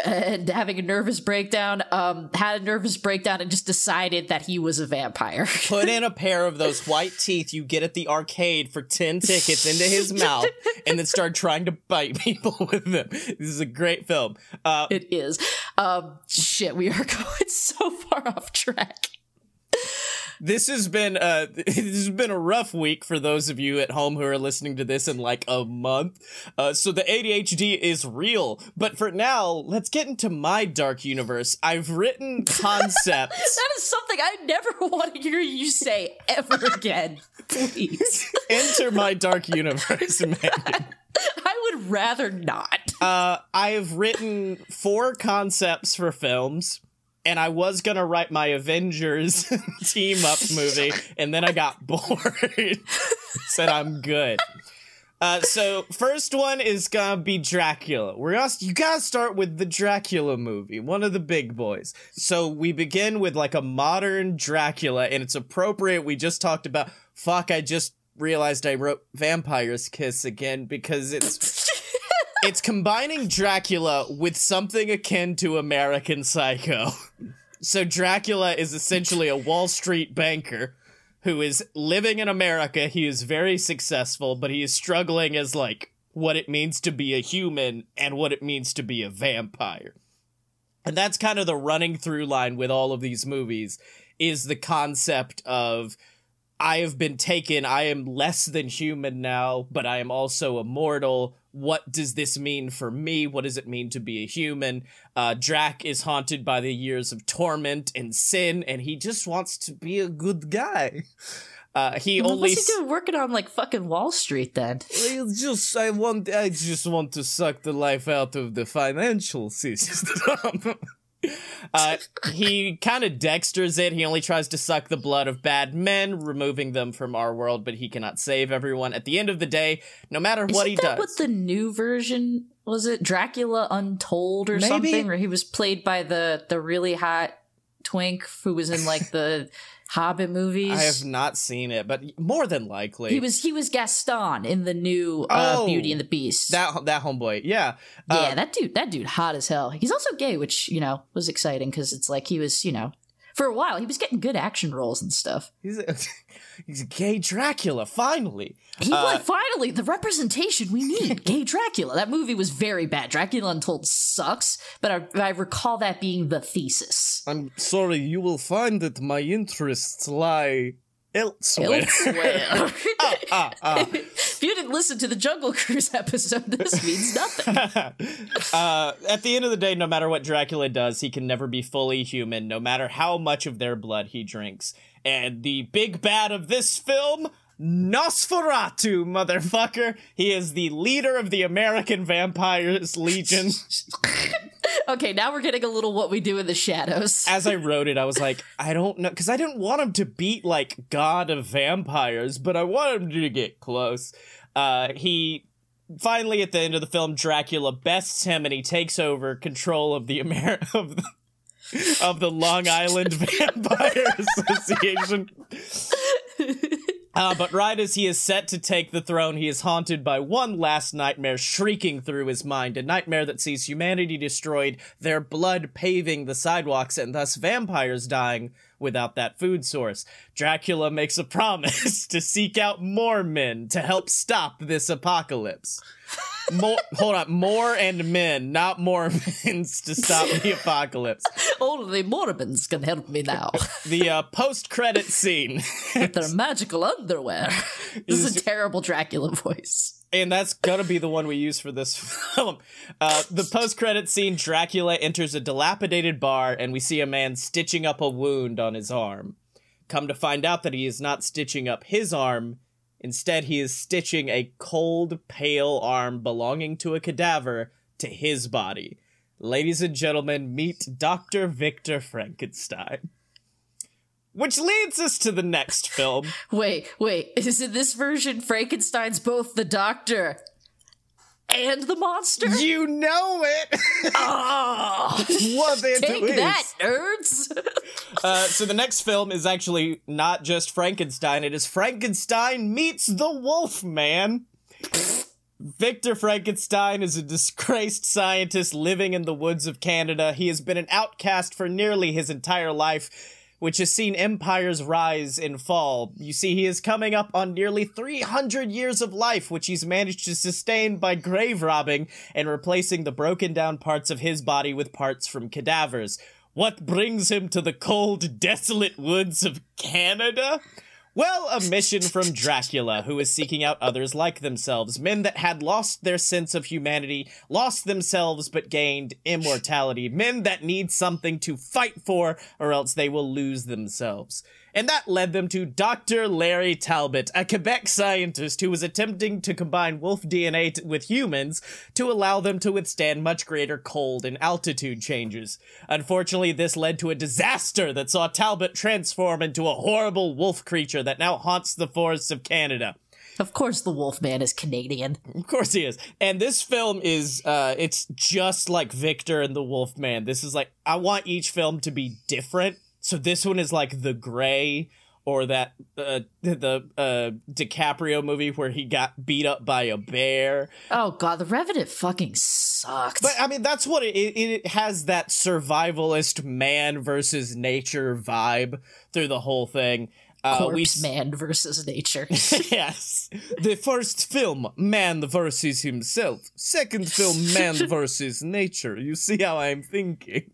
and having a nervous breakdown. Um, had a nervous breakdown and just decided that he was a vampire. Put in a pair of those white teeth you get at the arcade for 10 tickets into his mouth and then start trying to bite people with them. This is a great film. Uh, it is. Um, shit, we are going so far off track this has been uh this has been a rough week for those of you at home who are listening to this in like a month. Uh, so the ADHD is real. But for now, let's get into my dark universe. I've written concepts. that is something I never want to hear you say ever again. Please enter my dark universe, man. I would rather not. Uh, I have written four concepts for films and I was gonna write my Avengers team up movie, and then I got bored. Said I'm good. Uh, so first one is gonna be Dracula. We're gonna, you gotta start with the Dracula movie, one of the big boys. So we begin with like a modern Dracula, and it's appropriate. We just talked about. Fuck! I just realized I wrote Vampire's Kiss again because it's it's combining Dracula with something akin to American Psycho. So Dracula is essentially a Wall Street banker who is living in America. He is very successful, but he is struggling as like what it means to be a human and what it means to be a vampire. And that's kind of the running through line with all of these movies is the concept of I have been taken. I am less than human now, but I am also immortal. What does this mean for me? What does it mean to be a human? Uh, Drac is haunted by the years of torment and sin, and he just wants to be a good guy. Uh, he well, only what's he doing working on like fucking Wall Street then? Just I want I just want to suck the life out of the financial system. Uh, he kind of dexters it. He only tries to suck the blood of bad men, removing them from our world, but he cannot save everyone. At the end of the day, no matter Isn't what he that does. What the new version was it? Dracula Untold or Maybe? something, where he was played by the the really hot twink who was in like the Hobbit movies. I have not seen it, but more than likely he was he was Gaston in the new uh, oh, Beauty and the Beast. That that homeboy, yeah, yeah, uh, that dude, that dude, hot as hell. He's also gay, which you know was exciting because it's like he was you know for a while he was getting good action roles and stuff. He's a, he's a gay Dracula, finally. He uh, like finally the representation we need. gay Dracula. That movie was very bad. Dracula Untold sucks, but I, I recall that being the thesis. I'm sorry, you will find that my interests lie elsewhere. Elsewhere. ah, ah, ah. if you didn't listen to the Jungle Cruise episode, this means nothing. uh, at the end of the day, no matter what Dracula does, he can never be fully human, no matter how much of their blood he drinks. And the big bad of this film Nosferatu, motherfucker. He is the leader of the American Vampires Legion. okay, now we're getting a little what we do in the shadows. As I wrote it, I was like, I don't know, because I didn't want him to beat like God of Vampires, but I wanted him to get close. Uh, he finally, at the end of the film, Dracula bests him, and he takes over control of the Amer- of the, of the Long Island Vampire Association. Uh, but right as he is set to take the throne, he is haunted by one last nightmare shrieking through his mind. A nightmare that sees humanity destroyed, their blood paving the sidewalks, and thus vampires dying without that food source. Dracula makes a promise to seek out more men to help stop this apocalypse. More hold on more and men not mormons to stop the apocalypse. Only mormons can help me now. The uh, post-credit scene. With their magical underwear. This is a terrible dracula voice and that's gonna be the one we use for this film. Uh, the post-credit scene: Dracula enters a dilapidated bar, and we see a man stitching up a wound on his arm. Come to find out that he is not stitching up his arm; Instead, he is stitching a cold, pale arm belonging to a cadaver to his body. Ladies and gentlemen, meet Dr. Victor Frankenstein. Which leads us to the next film. wait, wait. Is in this version Frankenstein's both the doctor and the monster? You know it. Oh, what Take that, nerds. uh, so the next film is actually not just Frankenstein. It is Frankenstein meets the Wolf Man. Victor Frankenstein is a disgraced scientist living in the woods of Canada. He has been an outcast for nearly his entire life, which has seen empires rise and fall. You see, he is coming up on nearly 300 years of life, which he's managed to sustain by grave robbing and replacing the broken down parts of his body with parts from cadavers. What brings him to the cold, desolate woods of Canada? Well, a mission from Dracula, who is seeking out others like themselves, men that had lost their sense of humanity, lost themselves but gained immortality, men that need something to fight for, or else they will lose themselves. And that led them to Dr. Larry Talbot, a Quebec scientist who was attempting to combine wolf DNA t- with humans to allow them to withstand much greater cold and altitude changes. Unfortunately, this led to a disaster that saw Talbot transform into a horrible wolf creature that now haunts the forests of Canada. Of course, the Wolfman is Canadian. Of course he is. And this film is uh it's just like Victor and the Wolfman. This is like I want each film to be different. So this one is like The Grey or that uh the uh DiCaprio movie where he got beat up by a bear. Oh god, the Revenant fucking sucked. But I mean that's what it it, it has that survivalist man versus nature vibe through the whole thing. Uh, Corpse we man versus nature. yes. The first film, man versus himself. Second film, man versus nature. You see how I'm thinking.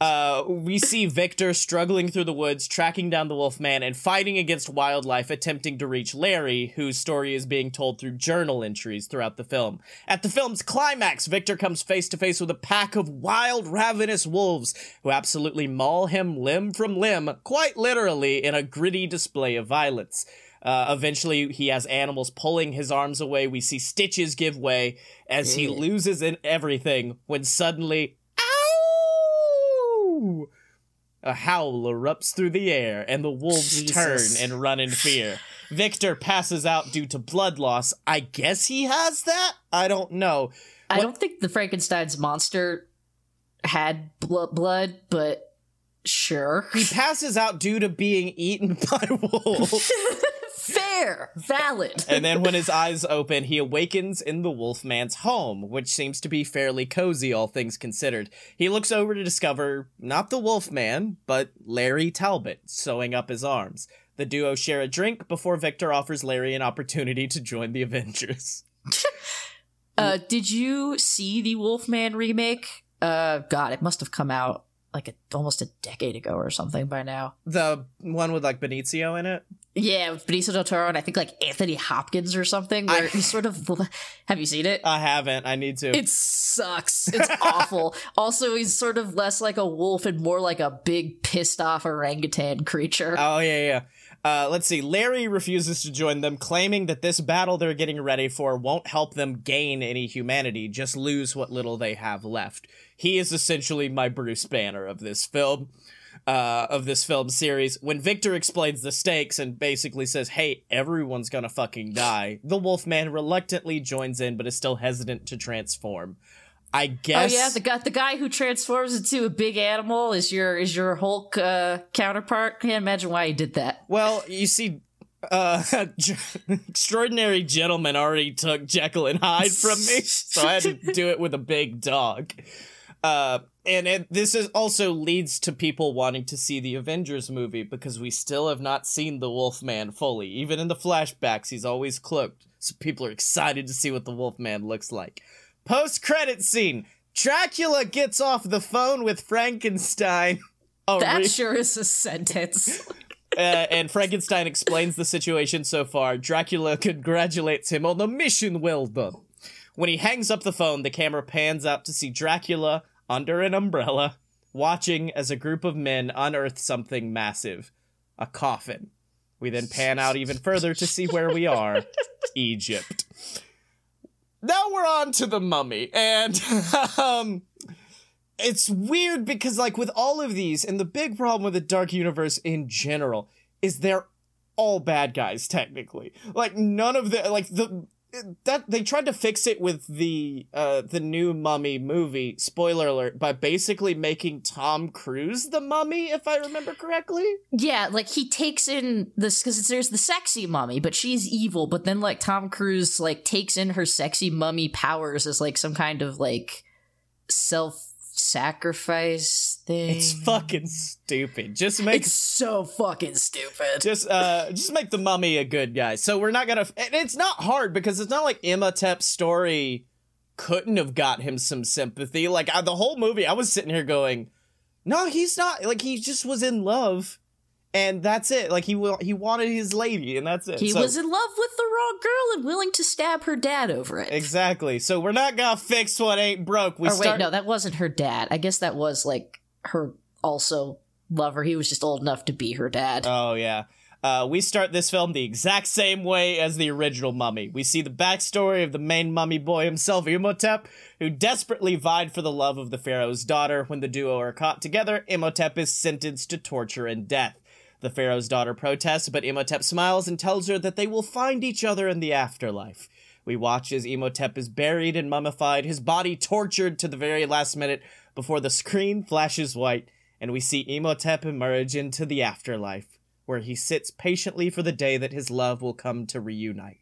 Uh, we see Victor struggling through the woods, tracking down the Wolfman, and fighting against wildlife, attempting to reach Larry, whose story is being told through journal entries throughout the film. At the film's climax, Victor comes face to face with a pack of wild, ravenous wolves who absolutely maul him limb from limb, quite literally, in a gritty display of violence. Uh, eventually, he has animals pulling his arms away. We see stitches give way as he loses in everything when suddenly, A howl erupts through the air, and the wolves Jesus. turn and run in fear. Victor passes out due to blood loss. I guess he has that? I don't know. I What- don't think the Frankenstein's monster had blo- blood, but sure. He passes out due to being eaten by wolves. Fair, valid. and then when his eyes open, he awakens in the Wolfman's home, which seems to be fairly cozy, all things considered. He looks over to discover not the Wolfman, but Larry Talbot sewing up his arms. The duo share a drink before Victor offers Larry an opportunity to join the Avengers. Uh, did you see the Wolfman remake? Uh, God, it must have come out like a, almost a decade ago or something by now. The one with like Benicio in it? Yeah, Benicio del Toro and I think like Anthony Hopkins or something. Where I- he's sort of. Have you seen it? I haven't. I need to. It sucks. It's awful. Also, he's sort of less like a wolf and more like a big pissed off orangutan creature. Oh yeah, yeah. Uh, let's see. Larry refuses to join them, claiming that this battle they're getting ready for won't help them gain any humanity, just lose what little they have left. He is essentially my Bruce Banner of this film, uh, of this film series. When Victor explains the stakes and basically says, "Hey, everyone's gonna fucking die," the Wolfman reluctantly joins in, but is still hesitant to transform. I guess. Oh yeah, the guy the guy who transforms into a big animal is your is your Hulk uh, counterpart. Can't imagine why he did that. Well, you see, uh, extraordinary gentleman already took Jekyll and Hyde from me, so I had to do it with a big dog. Uh, and it, this is also leads to people wanting to see the Avengers movie because we still have not seen the Wolfman fully. Even in the flashbacks, he's always cloaked, so people are excited to see what the Wolfman looks like. Post credit scene: Dracula gets off the phone with Frankenstein. Oh, That re- sure is a sentence. uh, and Frankenstein explains the situation so far. Dracula congratulates him on the mission well done. When he hangs up the phone, the camera pans out to see Dracula under an umbrella, watching as a group of men unearth something massive a coffin. We then pan out even further to see where we are Egypt. Now we're on to the mummy, and um, it's weird because like with all of these and the big problem with the dark universe in general is they're all bad guys technically like none of the like the that they tried to fix it with the uh the new Mummy movie. Spoiler alert! By basically making Tom Cruise the Mummy, if I remember correctly. Yeah, like he takes in this because there's the sexy mummy, but she's evil. But then like Tom Cruise like takes in her sexy mummy powers as like some kind of like self sacrifice thing. It's fucking stupid. Just make It's so fucking stupid. just uh just make the mummy a good guy. So we're not gonna. and It's not hard because it's not like Imhotep's story couldn't have got him some sympathy. Like I, the whole movie, I was sitting here going, "No, he's not. Like he just was in love." And that's it. Like he will, he wanted his lady, and that's it. He So- was in love with the wrong girl and willing to stab her dad over it. exactly. So we're not gonna fix what ain't broke. We or start. wait, no, that wasn't her dad. I guess that was like her also lover. He was just old enough to be her dad. Oh yeah. Uh, we start this film the exact same way as the original Mummy. We see the backstory of the main mummy boy himself, Imhotep, who desperately vied for the love of the pharaoh's daughter. When the duo are caught together, Imhotep is sentenced to torture and death. The pharaoh's daughter protests, but Imhotep smiles and tells her that they will find each other in the afterlife. We watch as Imhotep is buried and mummified, his body tortured to the very last minute before the screen flashes white, and we see Imhotep emerge into the afterlife, where he sits patiently for the day that his love will come to reunite.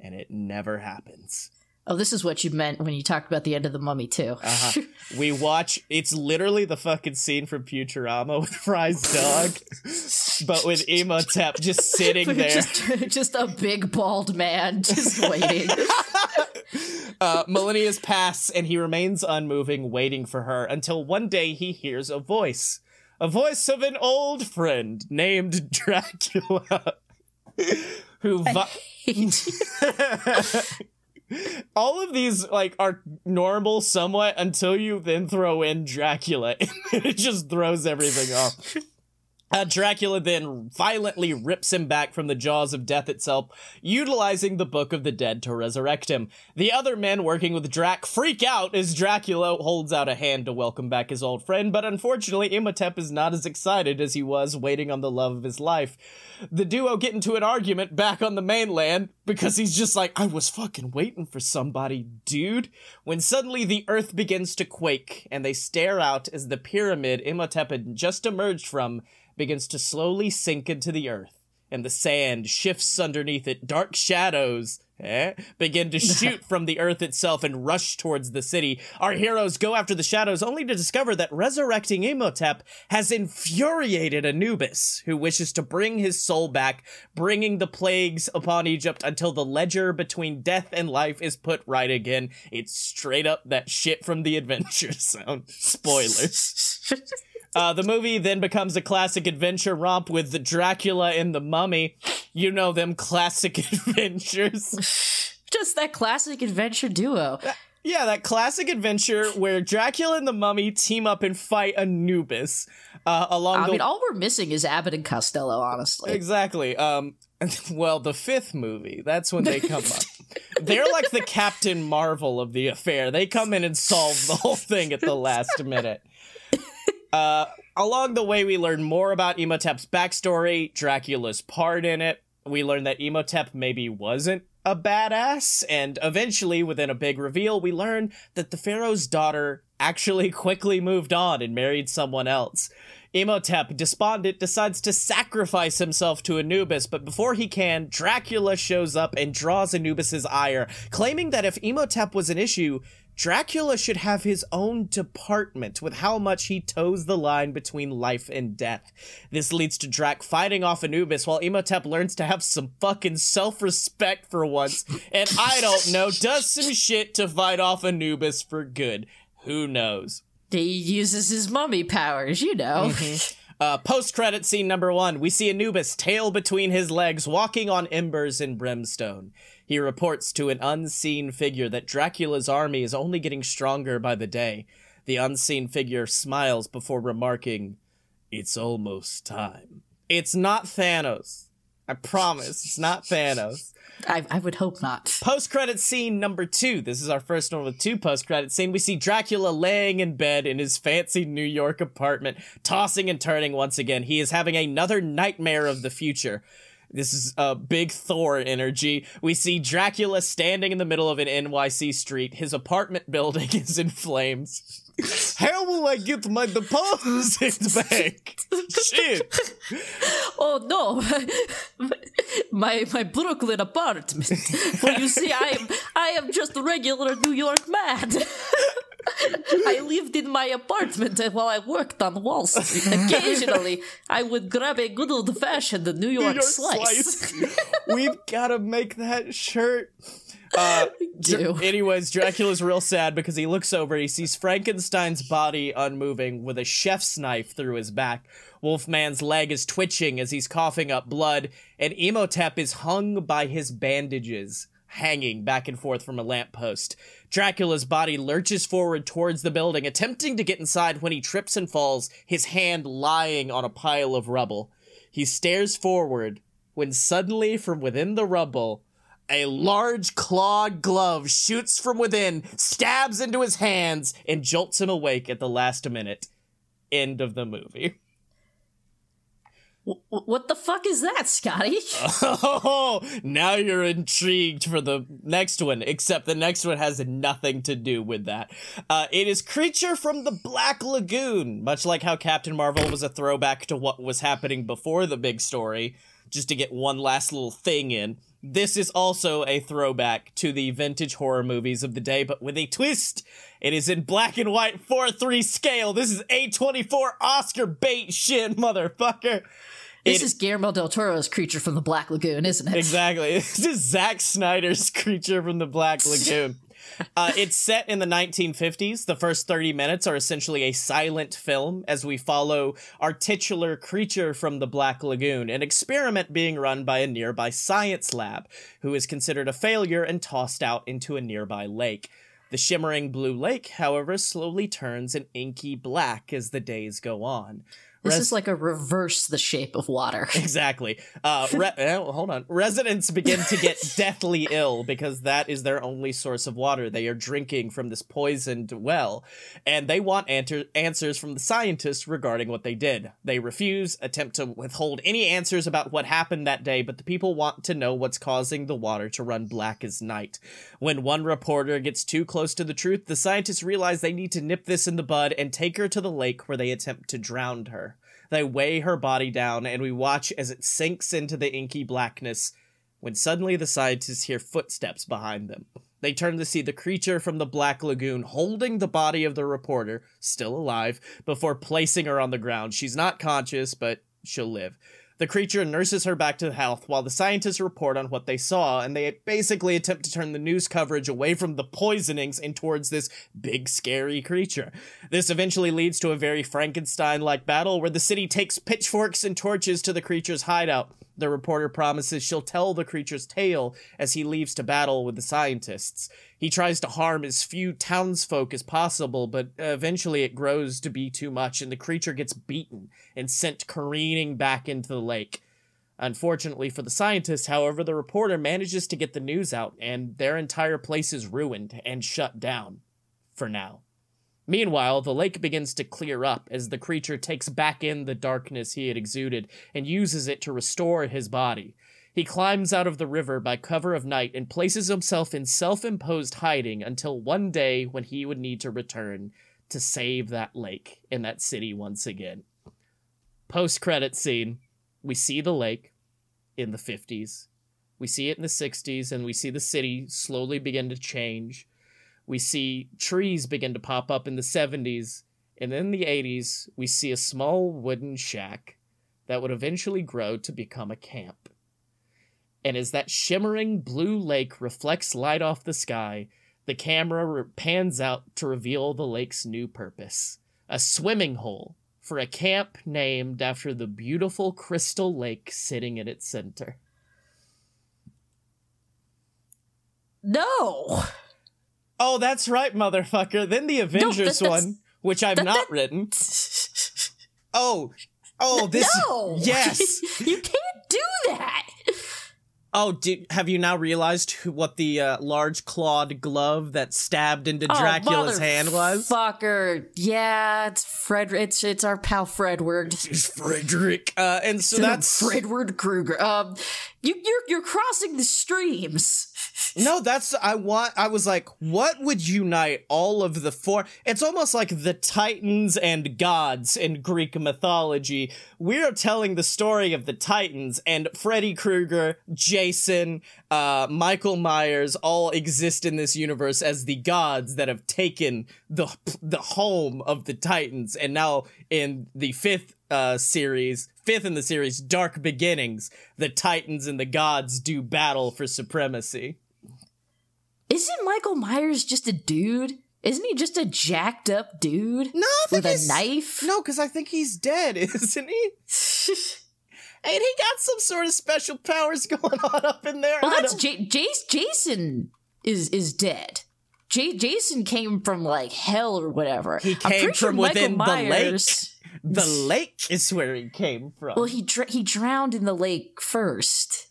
And it never happens. oh, this is what you meant when you talked about the end of the mummy too. Uh-huh. we watch, it's literally the fucking scene from Futurama with Fry's dog, but with Imhotep just sitting there. just, just a big bald man just waiting. Uh, millennia's pass, and he remains unmoving, waiting for her until one day he hears a voice. A voice of an old friend named Dracula. who vi- all of these like are normal somewhat until you then throw in Dracula. it just throws everything off. Uh, Dracula then violently rips him back from the jaws of death itself, utilizing the Book of the Dead to resurrect him. The other men working with Drac freak out as Dracula holds out a hand to welcome back his old friend, but unfortunately, Imhotep is not as excited as he was waiting on the love of his life. The duo get into an argument back on the mainland because he's just like, I was fucking waiting for somebody, dude. When suddenly the earth begins to quake and they stare out as the pyramid Imhotep had just emerged from begins to slowly sink into the earth, and the sand shifts underneath it. Dark shadows eh, begin to shoot from the earth itself and rush towards the city. Our heroes go after the shadows only to discover that resurrecting Imhotep has infuriated Anubis, who wishes to bring his soul back, bringing the plagues upon Egypt until the ledger between death and life is put right again. It's straight up that shit from the adventure zone. Spoilers. Uh, the movie then becomes a classic adventure romp with the Dracula and the Mummy. You know them classic adventures. just that classic adventure duo. Yeah, that classic adventure where Dracula and the Mummy team up and fight Anubis. Uh, along I the mean, all we're missing is Abbott and Costello, honestly. exactly. Um, well, the fifth movie. That's when they come up. They're like the Captain Marvel of the affair. They come in and solve the whole thing at the last minute. Uh, along the way, we learn more about Imhotep's backstory, Dracula's part in it. We learn that Imhotep maybe wasn't a badass, and eventually, within a big reveal, we learn that the pharaoh's daughter actually quickly moved on and married someone else. Imhotep, despondent, decides to sacrifice himself to Anubis, but before he can, Dracula shows up and draws Anubis's ire, claiming that if Imhotep was an issue, Dracula should have his own department with how much he toes the line between life and death. This leads to Drac fighting off Anubis while Imhotep learns to have some fucking self respect for once, and I don't know, does some shit to fight off Anubis for good. Who knows? He uses his mummy powers, you know. Uh, Post credit scene number one, we see Anubis, tail between his legs, walking on embers and brimstone. He reports to an unseen figure that Dracula's army is only getting stronger by the day. The unseen figure smiles before remarking, It's almost time. It's not Thanos. I promise, it's not Thanos. I, I would hope not. Post credit scene number two. This is our first one with two post credit scene. We see Dracula laying in bed in his fancy New York apartment, tossing and turning once again. He is having another nightmare of the future. This is a uh, big Thor energy. We see Dracula standing in the middle of an NYC street. His apartment building is in flames. How will I get my deposit back? Shit. Oh no, my my Brooklyn apartment. Well, you see, I am I am just a regular New York man. I lived in my apartment while I worked on Wall Street. Occasionally, I would grab a good old fashioned New York, New York slice. slice. We've got to make that shirt. Uh, Dr- anyways, Dracula's real sad because he looks over, he sees Frankenstein's body unmoving with a chef's knife through his back. Wolfman's leg is twitching as he's coughing up blood, and Imhotep is hung by his bandages, hanging back and forth from a lamppost. Dracula's body lurches forward towards the building, attempting to get inside when he trips and falls, his hand lying on a pile of rubble. He stares forward when suddenly from within the rubble, a large clawed glove shoots from within, stabs into his hands, and jolts him awake at the last minute. End of the movie. What the fuck is that, Scotty? Oh, now you're intrigued for the next one, except the next one has nothing to do with that. Uh, it is Creature from the Black Lagoon, much like how Captain Marvel was a throwback to what was happening before the big story, just to get one last little thing in. This is also a throwback to the vintage horror movies of the day, but with a twist. It is in black and white 4 3 scale. This is A24 Oscar bait shit, motherfucker. This it, is Guillermo del Toro's creature from the Black Lagoon, isn't it? Exactly. This is Zack Snyder's creature from the Black Lagoon. uh, it's set in the 1950s. The first 30 minutes are essentially a silent film as we follow our titular creature from the Black Lagoon, an experiment being run by a nearby science lab, who is considered a failure and tossed out into a nearby lake. The shimmering blue lake, however, slowly turns an inky black as the days go on. This Res- is like a reverse the shape of water. exactly. Uh, re- oh, hold on. Residents begin to get deathly ill because that is their only source of water. They are drinking from this poisoned well, and they want answer- answers from the scientists regarding what they did. They refuse, attempt to withhold any answers about what happened that day, but the people want to know what's causing the water to run black as night. When one reporter gets too close to the truth, the scientists realize they need to nip this in the bud and take her to the lake where they attempt to drown her. They weigh her body down, and we watch as it sinks into the inky blackness when suddenly the scientists hear footsteps behind them. They turn to see the creature from the Black Lagoon holding the body of the reporter, still alive, before placing her on the ground. She's not conscious, but she'll live. The creature nurses her back to health while the scientists report on what they saw, and they basically attempt to turn the news coverage away from the poisonings and towards this big scary creature. This eventually leads to a very Frankenstein like battle where the city takes pitchforks and torches to the creature's hideout. The reporter promises she'll tell the creature's tale as he leaves to battle with the scientists. He tries to harm as few townsfolk as possible, but eventually it grows to be too much, and the creature gets beaten and sent careening back into the lake. Unfortunately for the scientists, however, the reporter manages to get the news out, and their entire place is ruined and shut down. For now. Meanwhile, the lake begins to clear up as the creature takes back in the darkness he had exuded and uses it to restore his body. He climbs out of the river by cover of night and places himself in self imposed hiding until one day when he would need to return to save that lake and that city once again. Post credit scene, we see the lake in the 50s. We see it in the 60s, and we see the city slowly begin to change we see trees begin to pop up in the 70s, and in the 80s, we see a small wooden shack that would eventually grow to become a camp. And as that shimmering blue lake reflects light off the sky, the camera pans out to reveal the lake's new purpose a swimming hole for a camp named after the beautiful crystal lake sitting in its center. No! Oh, that's right, motherfucker. Then the Avengers no, one, which I've that, not that, written. Oh, oh, this. No, yes, you can't do that. Oh, did, have you now realized who, what the uh, large clawed glove that stabbed into Dracula's oh, hand was? Fucker. Yeah, it's Fred. It's it's our pal Fredward. It's Frederick. Uh, and so that's Fredward Krueger. Um, you you're you're crossing the streams. No, that's I want. I was like, what would unite all of the four? It's almost like the Titans and gods in Greek mythology. We are telling the story of the Titans and Freddy Krueger, Jason, uh, Michael Myers all exist in this universe as the gods that have taken the the home of the Titans, and now in the fifth uh, series, fifth in the series, Dark Beginnings, the Titans and the gods do battle for supremacy. Isn't Michael Myers just a dude? Isn't he just a jacked up dude? No, I think with a knife. No, because I think he's dead, isn't he? and he got some sort of special powers going on up in there. Well, that's don't- J- Jason is is dead. J- Jason came from like hell or whatever. He came sure from within the lake. The lake is where he came from. Well, he dr- he drowned in the lake first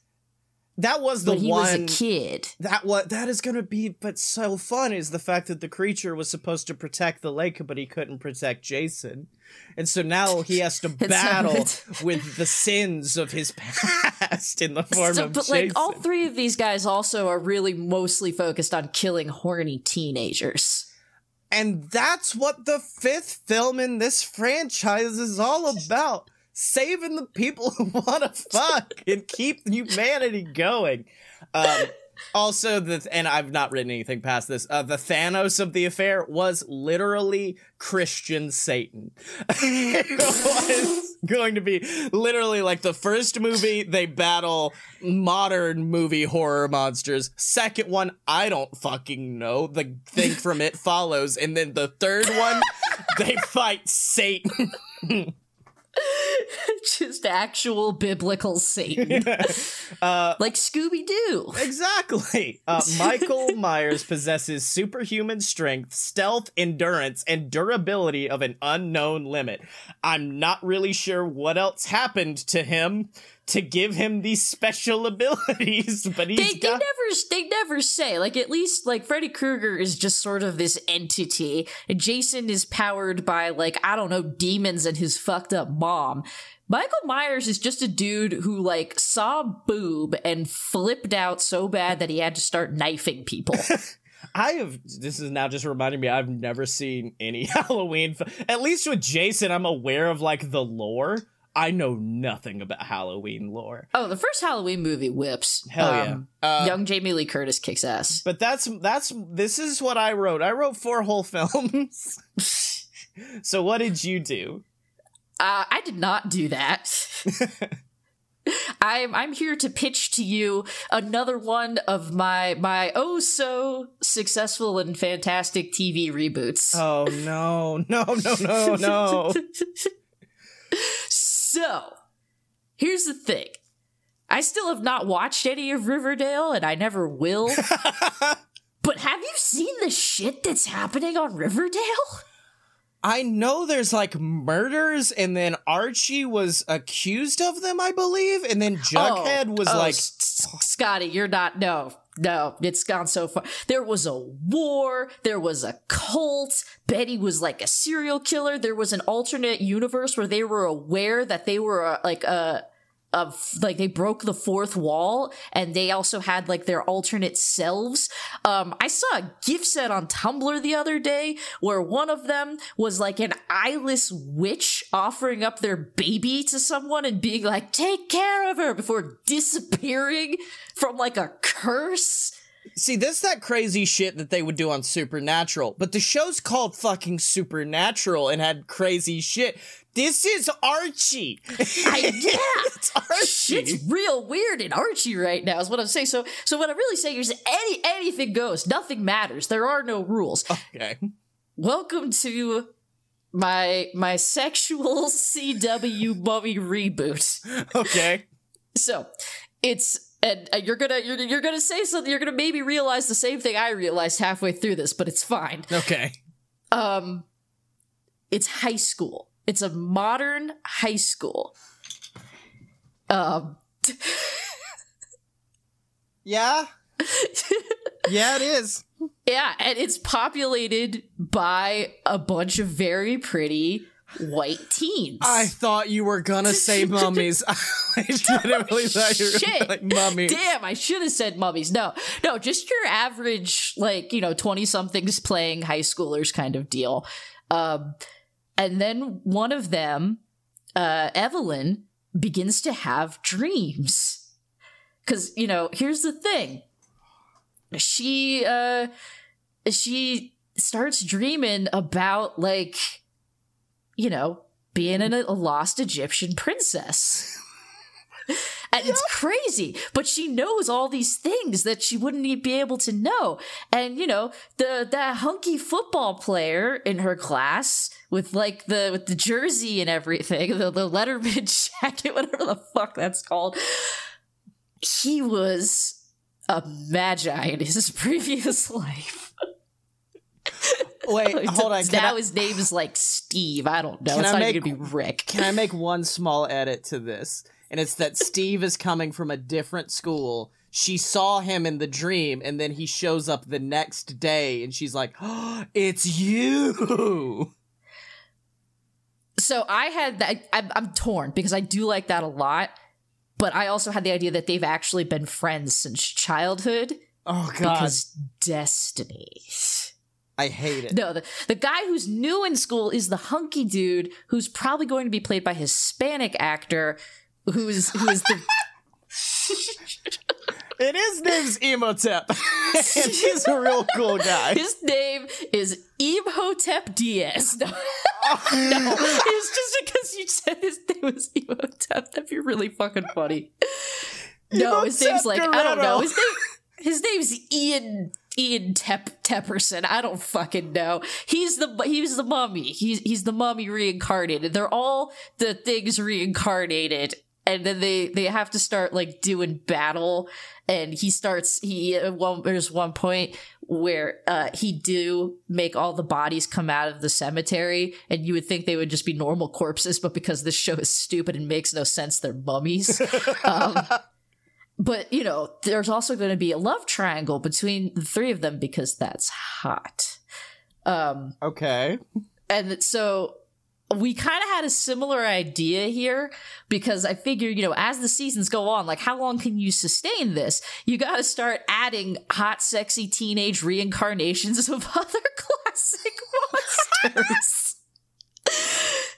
that was the when he one. was a kid. That what that is gonna be, but so fun is the fact that the creature was supposed to protect the lake, but he couldn't protect Jason, and so now he has to battle with the sins of his past in the form So, of but Jason. like all three of these guys also are really mostly focused on killing horny teenagers. And that's what the fifth film in this franchise is all about. Saving the people who want to fuck and keep humanity going. Um, also, the and I've not written anything past this. Uh, the Thanos of the affair was literally Christian Satan. it was going to be literally like the first movie they battle modern movie horror monsters. Second one, I don't fucking know. The thing from it follows, and then the third one, they fight Satan. Just actual biblical Satan. Uh, like Scooby Doo. Exactly. Uh, Michael Myers possesses superhuman strength, stealth, endurance, and durability of an unknown limit. I'm not really sure what else happened to him to give him these special abilities, but he's They, they never they never say like at least like Freddy Krueger is just sort of this entity and Jason is powered by like I don't know demons and his fucked up mom. Michael Myers is just a dude who like saw boob and flipped out so bad that he had to start knifing people. I have. This is now just reminding me. I've never seen any Halloween. At least with Jason, I'm aware of like the lore. I know nothing about Halloween lore. oh, the first Halloween movie whips. Hell yeah. Uh, young Jamie Lee Curtis kicks ass. But that's that's this is what I wrote. I wrote four whole films. so what did you do? Uh, I did not do that. I'm I'm here to pitch to you another one of my my oh so successful and fantastic TV reboots. Oh no, no, no, no, no. So, here's the thing. I still have not watched any of Riverdale and I never will. but have you seen the shit that's happening on Riverdale? I know there's like murders, and then Archie was accused of them, I believe, and then Jughead oh, was oh, like, S- S- Scotty, you're not. No, no, it's gone so far. There was a war. There was a cult. Betty was like a serial killer. There was an alternate universe where they were aware that they were uh, like a. Of like they broke the fourth wall and they also had like their alternate selves. Um, I saw a gift set on Tumblr the other day where one of them was like an eyeless witch offering up their baby to someone and being like, take care of her before disappearing from like a curse. See, this that crazy shit that they would do on Supernatural, but the show's called fucking Supernatural and had crazy shit. This is Archie. I, yeah. it's Archie. It's real weird in Archie right now, is what I'm saying. So, so what I'm really saying is, any anything goes. Nothing matters. There are no rules. Okay. Welcome to my my sexual CW mummy reboot. Okay. So, it's and you're gonna you're, you're gonna say something. You're gonna maybe realize the same thing I realized halfway through this, but it's fine. Okay. Um, it's high school. It's a modern high school. Um, Yeah. yeah, it is. Yeah, and it's populated by a bunch of very pretty white teens. I thought you were gonna say mummies. I didn't really thought you were Shit. like mummies. Damn, I should have said mummies. No, no, just your average, like, you know, 20 somethings playing high schoolers kind of deal. Um, and then one of them, uh, Evelyn, begins to have dreams. Cause, you know, here's the thing. She, uh, she starts dreaming about, like, you know, being an, a lost Egyptian princess. And it's crazy, but she knows all these things that she wouldn't be able to know. And you know, the that hunky football player in her class with like the with the jersey and everything, the, the Letterman jacket, whatever the fuck that's called. He was a Medjai in his previous life. Wait, hold on. Can now I, his name is like Steve. I don't know. Can it's I not make- gonna be Rick. can I make one small edit to this? And it's that Steve is coming from a different school. She saw him in the dream, and then he shows up the next day, and she's like, oh, "It's you." So I had that. I'm, I'm torn because I do like that a lot, but I also had the idea that they've actually been friends since childhood Oh god, because destiny. I hate it. No, the, the guy who's new in school is the hunky dude who's probably going to be played by Hispanic actor who's who is the It is name's Emotep, and he's a real cool guy. his name is Imhotep Diaz. No, it's just because you said his name was Imhotep. That'd be really fucking funny. No, his name's like I don't know. His name his name's Ian Ian Tep Tepperson. I don't fucking know. He's the he's the mummy. He's he's the mummy reincarnated. They're all the things reincarnated. And then they they have to start like doing battle, and he starts. He at one there's one point where uh, he do make all the bodies come out of the cemetery, and you would think they would just be normal corpses, but because this show is stupid and makes no sense, they're mummies. um, but you know, there's also going to be a love triangle between the three of them because that's hot. Um, Okay. and so we kind of had a similar idea here because I figured, you know, as the seasons go on, like how long can you sustain this? You got to start adding hot, sexy teenage reincarnations of other classic monsters.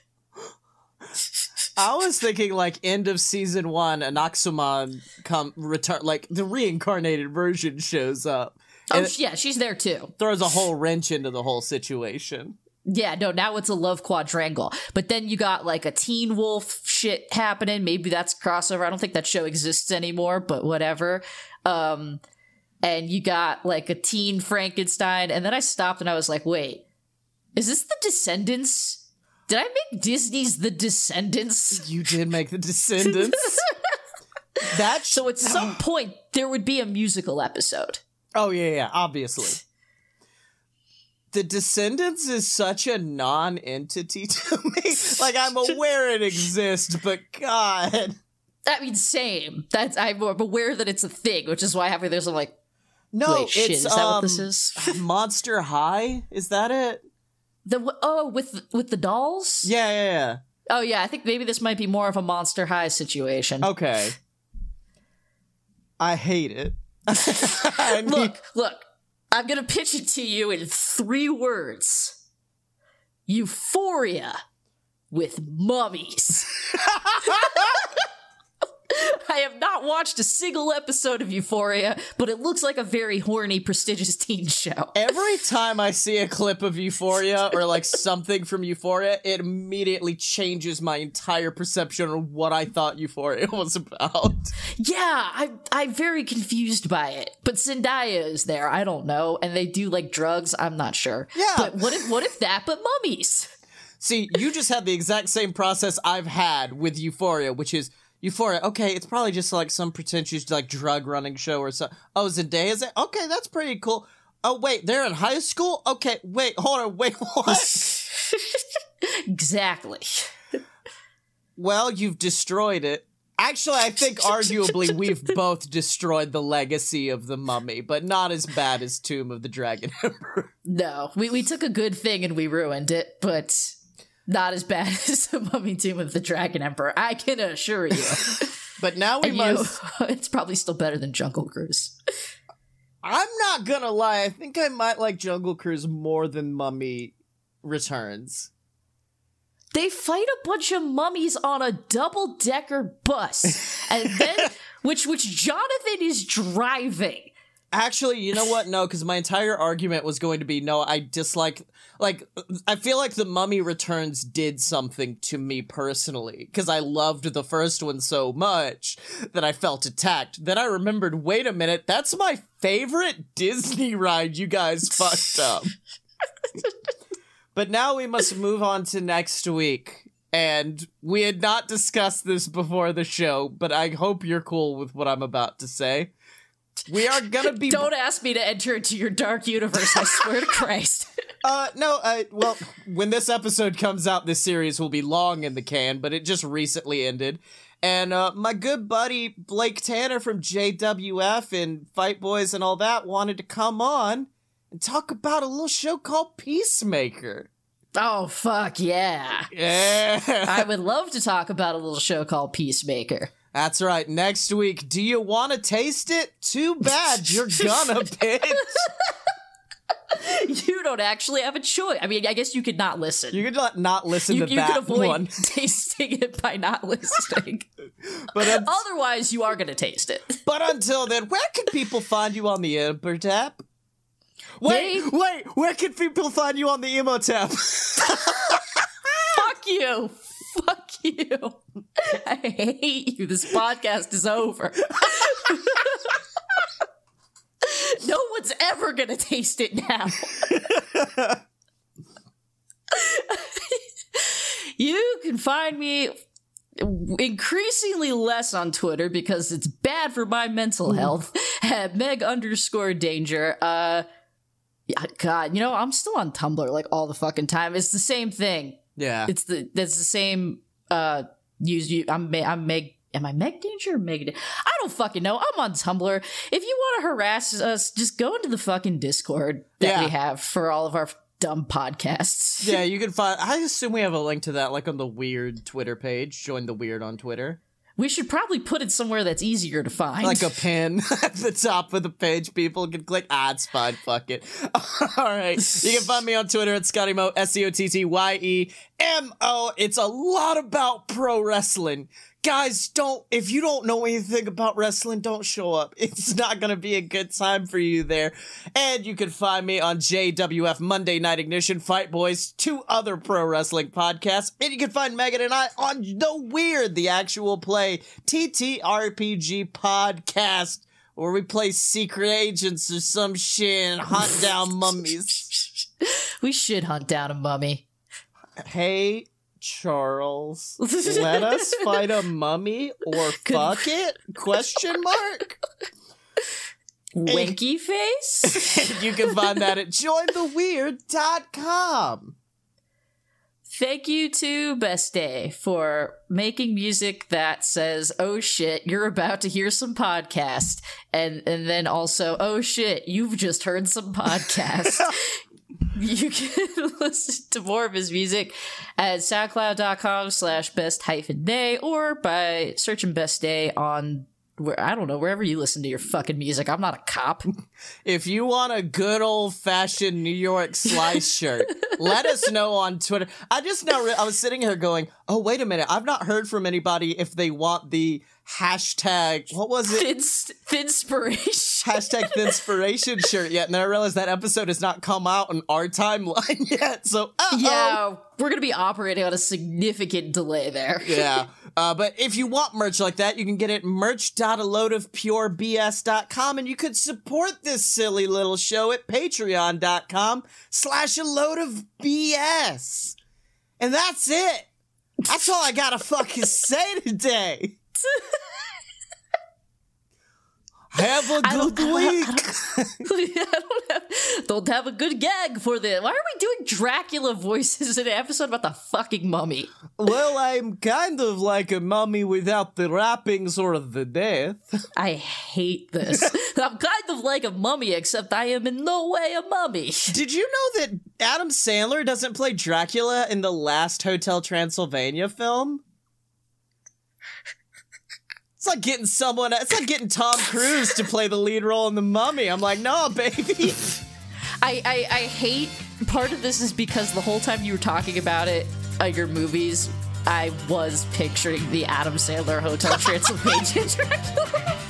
I was thinking like end of season one, Anck-su-namun come return, like the reincarnated version shows up, oh, yeah, she's there too. throws a whole wrench into the whole situation. Yeah, no, now it's a love quadrangle. But then you got like a Teen Wolf shit happening. Maybe that's crossover. I don't think that show exists anymore, but whatever. Um, and you got like a teen Frankenstein. And then I stopped and I was like, wait, is this the Descendants? Did I make Disney's The Descendants? You did make the Descendants. that sh- So at some point, there would be a musical episode. oh yeah, yeah, obviously. The Descendants is such a non-entity to me. like I'm aware it exists, but God, I mean, same. That's I'm aware that it's a thing, which is why I halfway there's I'm like, no, shit, it's is that um, what this is? Monster High. Is that it? The oh, with with the dolls? Yeah, yeah, yeah. Oh yeah, I think maybe this might be more of a Monster High situation. Okay. I hate it. I Look, look. I'm gonna pitch it to you in three words. Euphoria with mummies. I have not watched a single episode of Euphoria, but it looks like a very horny, prestigious teen show. Every time I see a clip of Euphoria or like something from Euphoria, it immediately changes my entire perception of what I thought Euphoria was about. Yeah, I'm I'm very confused by it. But Zendaya is there. I don't know, and they do like drugs. I'm not sure. Yeah. But what if what if that? But mummies. See, you just had the exact same process I've had with Euphoria, which is Euphoria. Okay, it's probably just like some pretentious like drug running show or something. Oh, Zendaya's it? Okay, that's pretty cool. Oh wait, they're in high school. Okay, wait, hold on, wait, what? exactly. well, you've destroyed it. Actually, I think arguably we've both destroyed the legacy of the mummy, but not as bad as Tomb of the Dragon Emperor. No, we, we took a good thing and we ruined it, but not as bad as the Mummy Tomb of the Dragon Emperor. I can assure you. But now we And, you must. it's probably still better than Jungle Cruise. I'm not gonna lie. I think I might like Jungle Cruise more than Mummy Returns. They fight a bunch of mummies on a double decker bus, and then which which Jonathan is driving. Actually, you know what? No, because my entire argument was going to be no. I dislike. Like, I feel like the Mummy Returns did something to me personally because I loved the first one so much that I felt attacked. Then I remembered, wait a minute, that's my favorite Disney ride. You guys fucked up. but now we must move on to next week. And we had not discussed this before the show, but I hope you're cool with what I'm about to say. We are gonna be Don't ask me to enter into your dark universe. I swear to Christ. Uh, no, uh, well, when this episode comes out, this series will be long in the can, but it just recently ended. And, uh, my good buddy Blake Tanner from JWF and Fight Boys and all that wanted to come on and talk about a little show called Peacemaker. Oh fuck yeah! Yeah. I would love to talk about a little show called Peacemaker. That's right. Next week, do you want to taste it? Too bad. You're gonna, bitch. You don't actually have a choice. I mean, I guess you could not listen. You could not, not listen You, to you that could avoid one. tasting it by not listening. But, un- Otherwise, you are going to taste it. but until then, where can people find you on the Intertap? Wait, They- wait, where can people find you on the emo tap? Fuck you. Fuck you. I hate you. This podcast is over. no one's ever going to taste it now. you can find me increasingly less on Twitter because it's bad for my mental health at Meg underscore danger. Uh, God, you know, I'm still on Tumblr like all the fucking time. It's the same thing. Yeah. It's the that's the same. Uh, use you. I'm I'm Meg. Am I Meg Danger or Meg? I don't fucking know. I'm on Tumblr. If you want to harass us, just go into the fucking Discord that Yeah. we have for all of our dumb podcasts. yeah, you can find. I assume we have a link to that, like on the weird Twitter page. Join the weird on Twitter. We should probably put it somewhere that's easier to find. Like a pin at the top of the page. People can click. Ah, it's fine. Fuck it. All right. You can find me on Twitter at Scotty Mo. S C O T T Y E M O. It's a lot about pro wrestling. Guys, don't, if you don't know anything about wrestling, don't show up. It's not gonna be a good time for you there. And you can find me on JWF Monday Night Ignition, Fight Boys, two other pro wrestling podcasts. And you can find Megan and I on The Weird, the actual play TTRPG podcast, where we play secret agents or some shit and hunt down mummies. we should hunt down a mummy. Hey, Charles, let us fight a mummy or fuck it? Question mark. Winky face. you can find that at jointheweird.com. Thank you to Best Day for making music that says, "Oh shit, you're about to hear some podcast," and and then also, "Oh shit, you've just heard some podcast." You can listen to more of his music at soundcloud.com slash best hyphen day or by searching best day on where I don't know wherever you listen to your fucking music. I'm not a cop. If you want a good old fashioned New York slice shirt, let us know on Twitter. I just now re- I was sitting here going, "Oh, wait a minute. I've not heard from anybody if they want the hashtag what was it? Thin, thinspiration. hashtag Thinspiration shirt yet." And then I realized that episode has not come out on our timeline yet. So, uh-oh. Yeah, we're gonna be operating on a significant delay there. yeah. Uh, but if you want merch like that, you can get it merch.aloadofpurebs.com and you could support this silly little show at patreon.com slash a load of BS. And that's it. That's all I gotta fucking say today. Have a good I don't- week. Don't, have, don't have a good gag for this. Why are we doing Dracula voices in an episode about the fucking mummy? Well, I'm kind of like a mummy without the wrappings or the death. I hate this. I'm kind of like a mummy, except I am in no way a mummy. Did you know that Adam Sandler doesn't play Dracula in the last Hotel Transylvania film? It's like getting someone. It's like getting Tom Cruise to play the lead role in The Mummy. I'm like, no, baby. I, I, I hate part of this is because the whole time you were talking about it, uh, your movies, I was picturing the Adam Sandler Hotel Transylvania Dracula.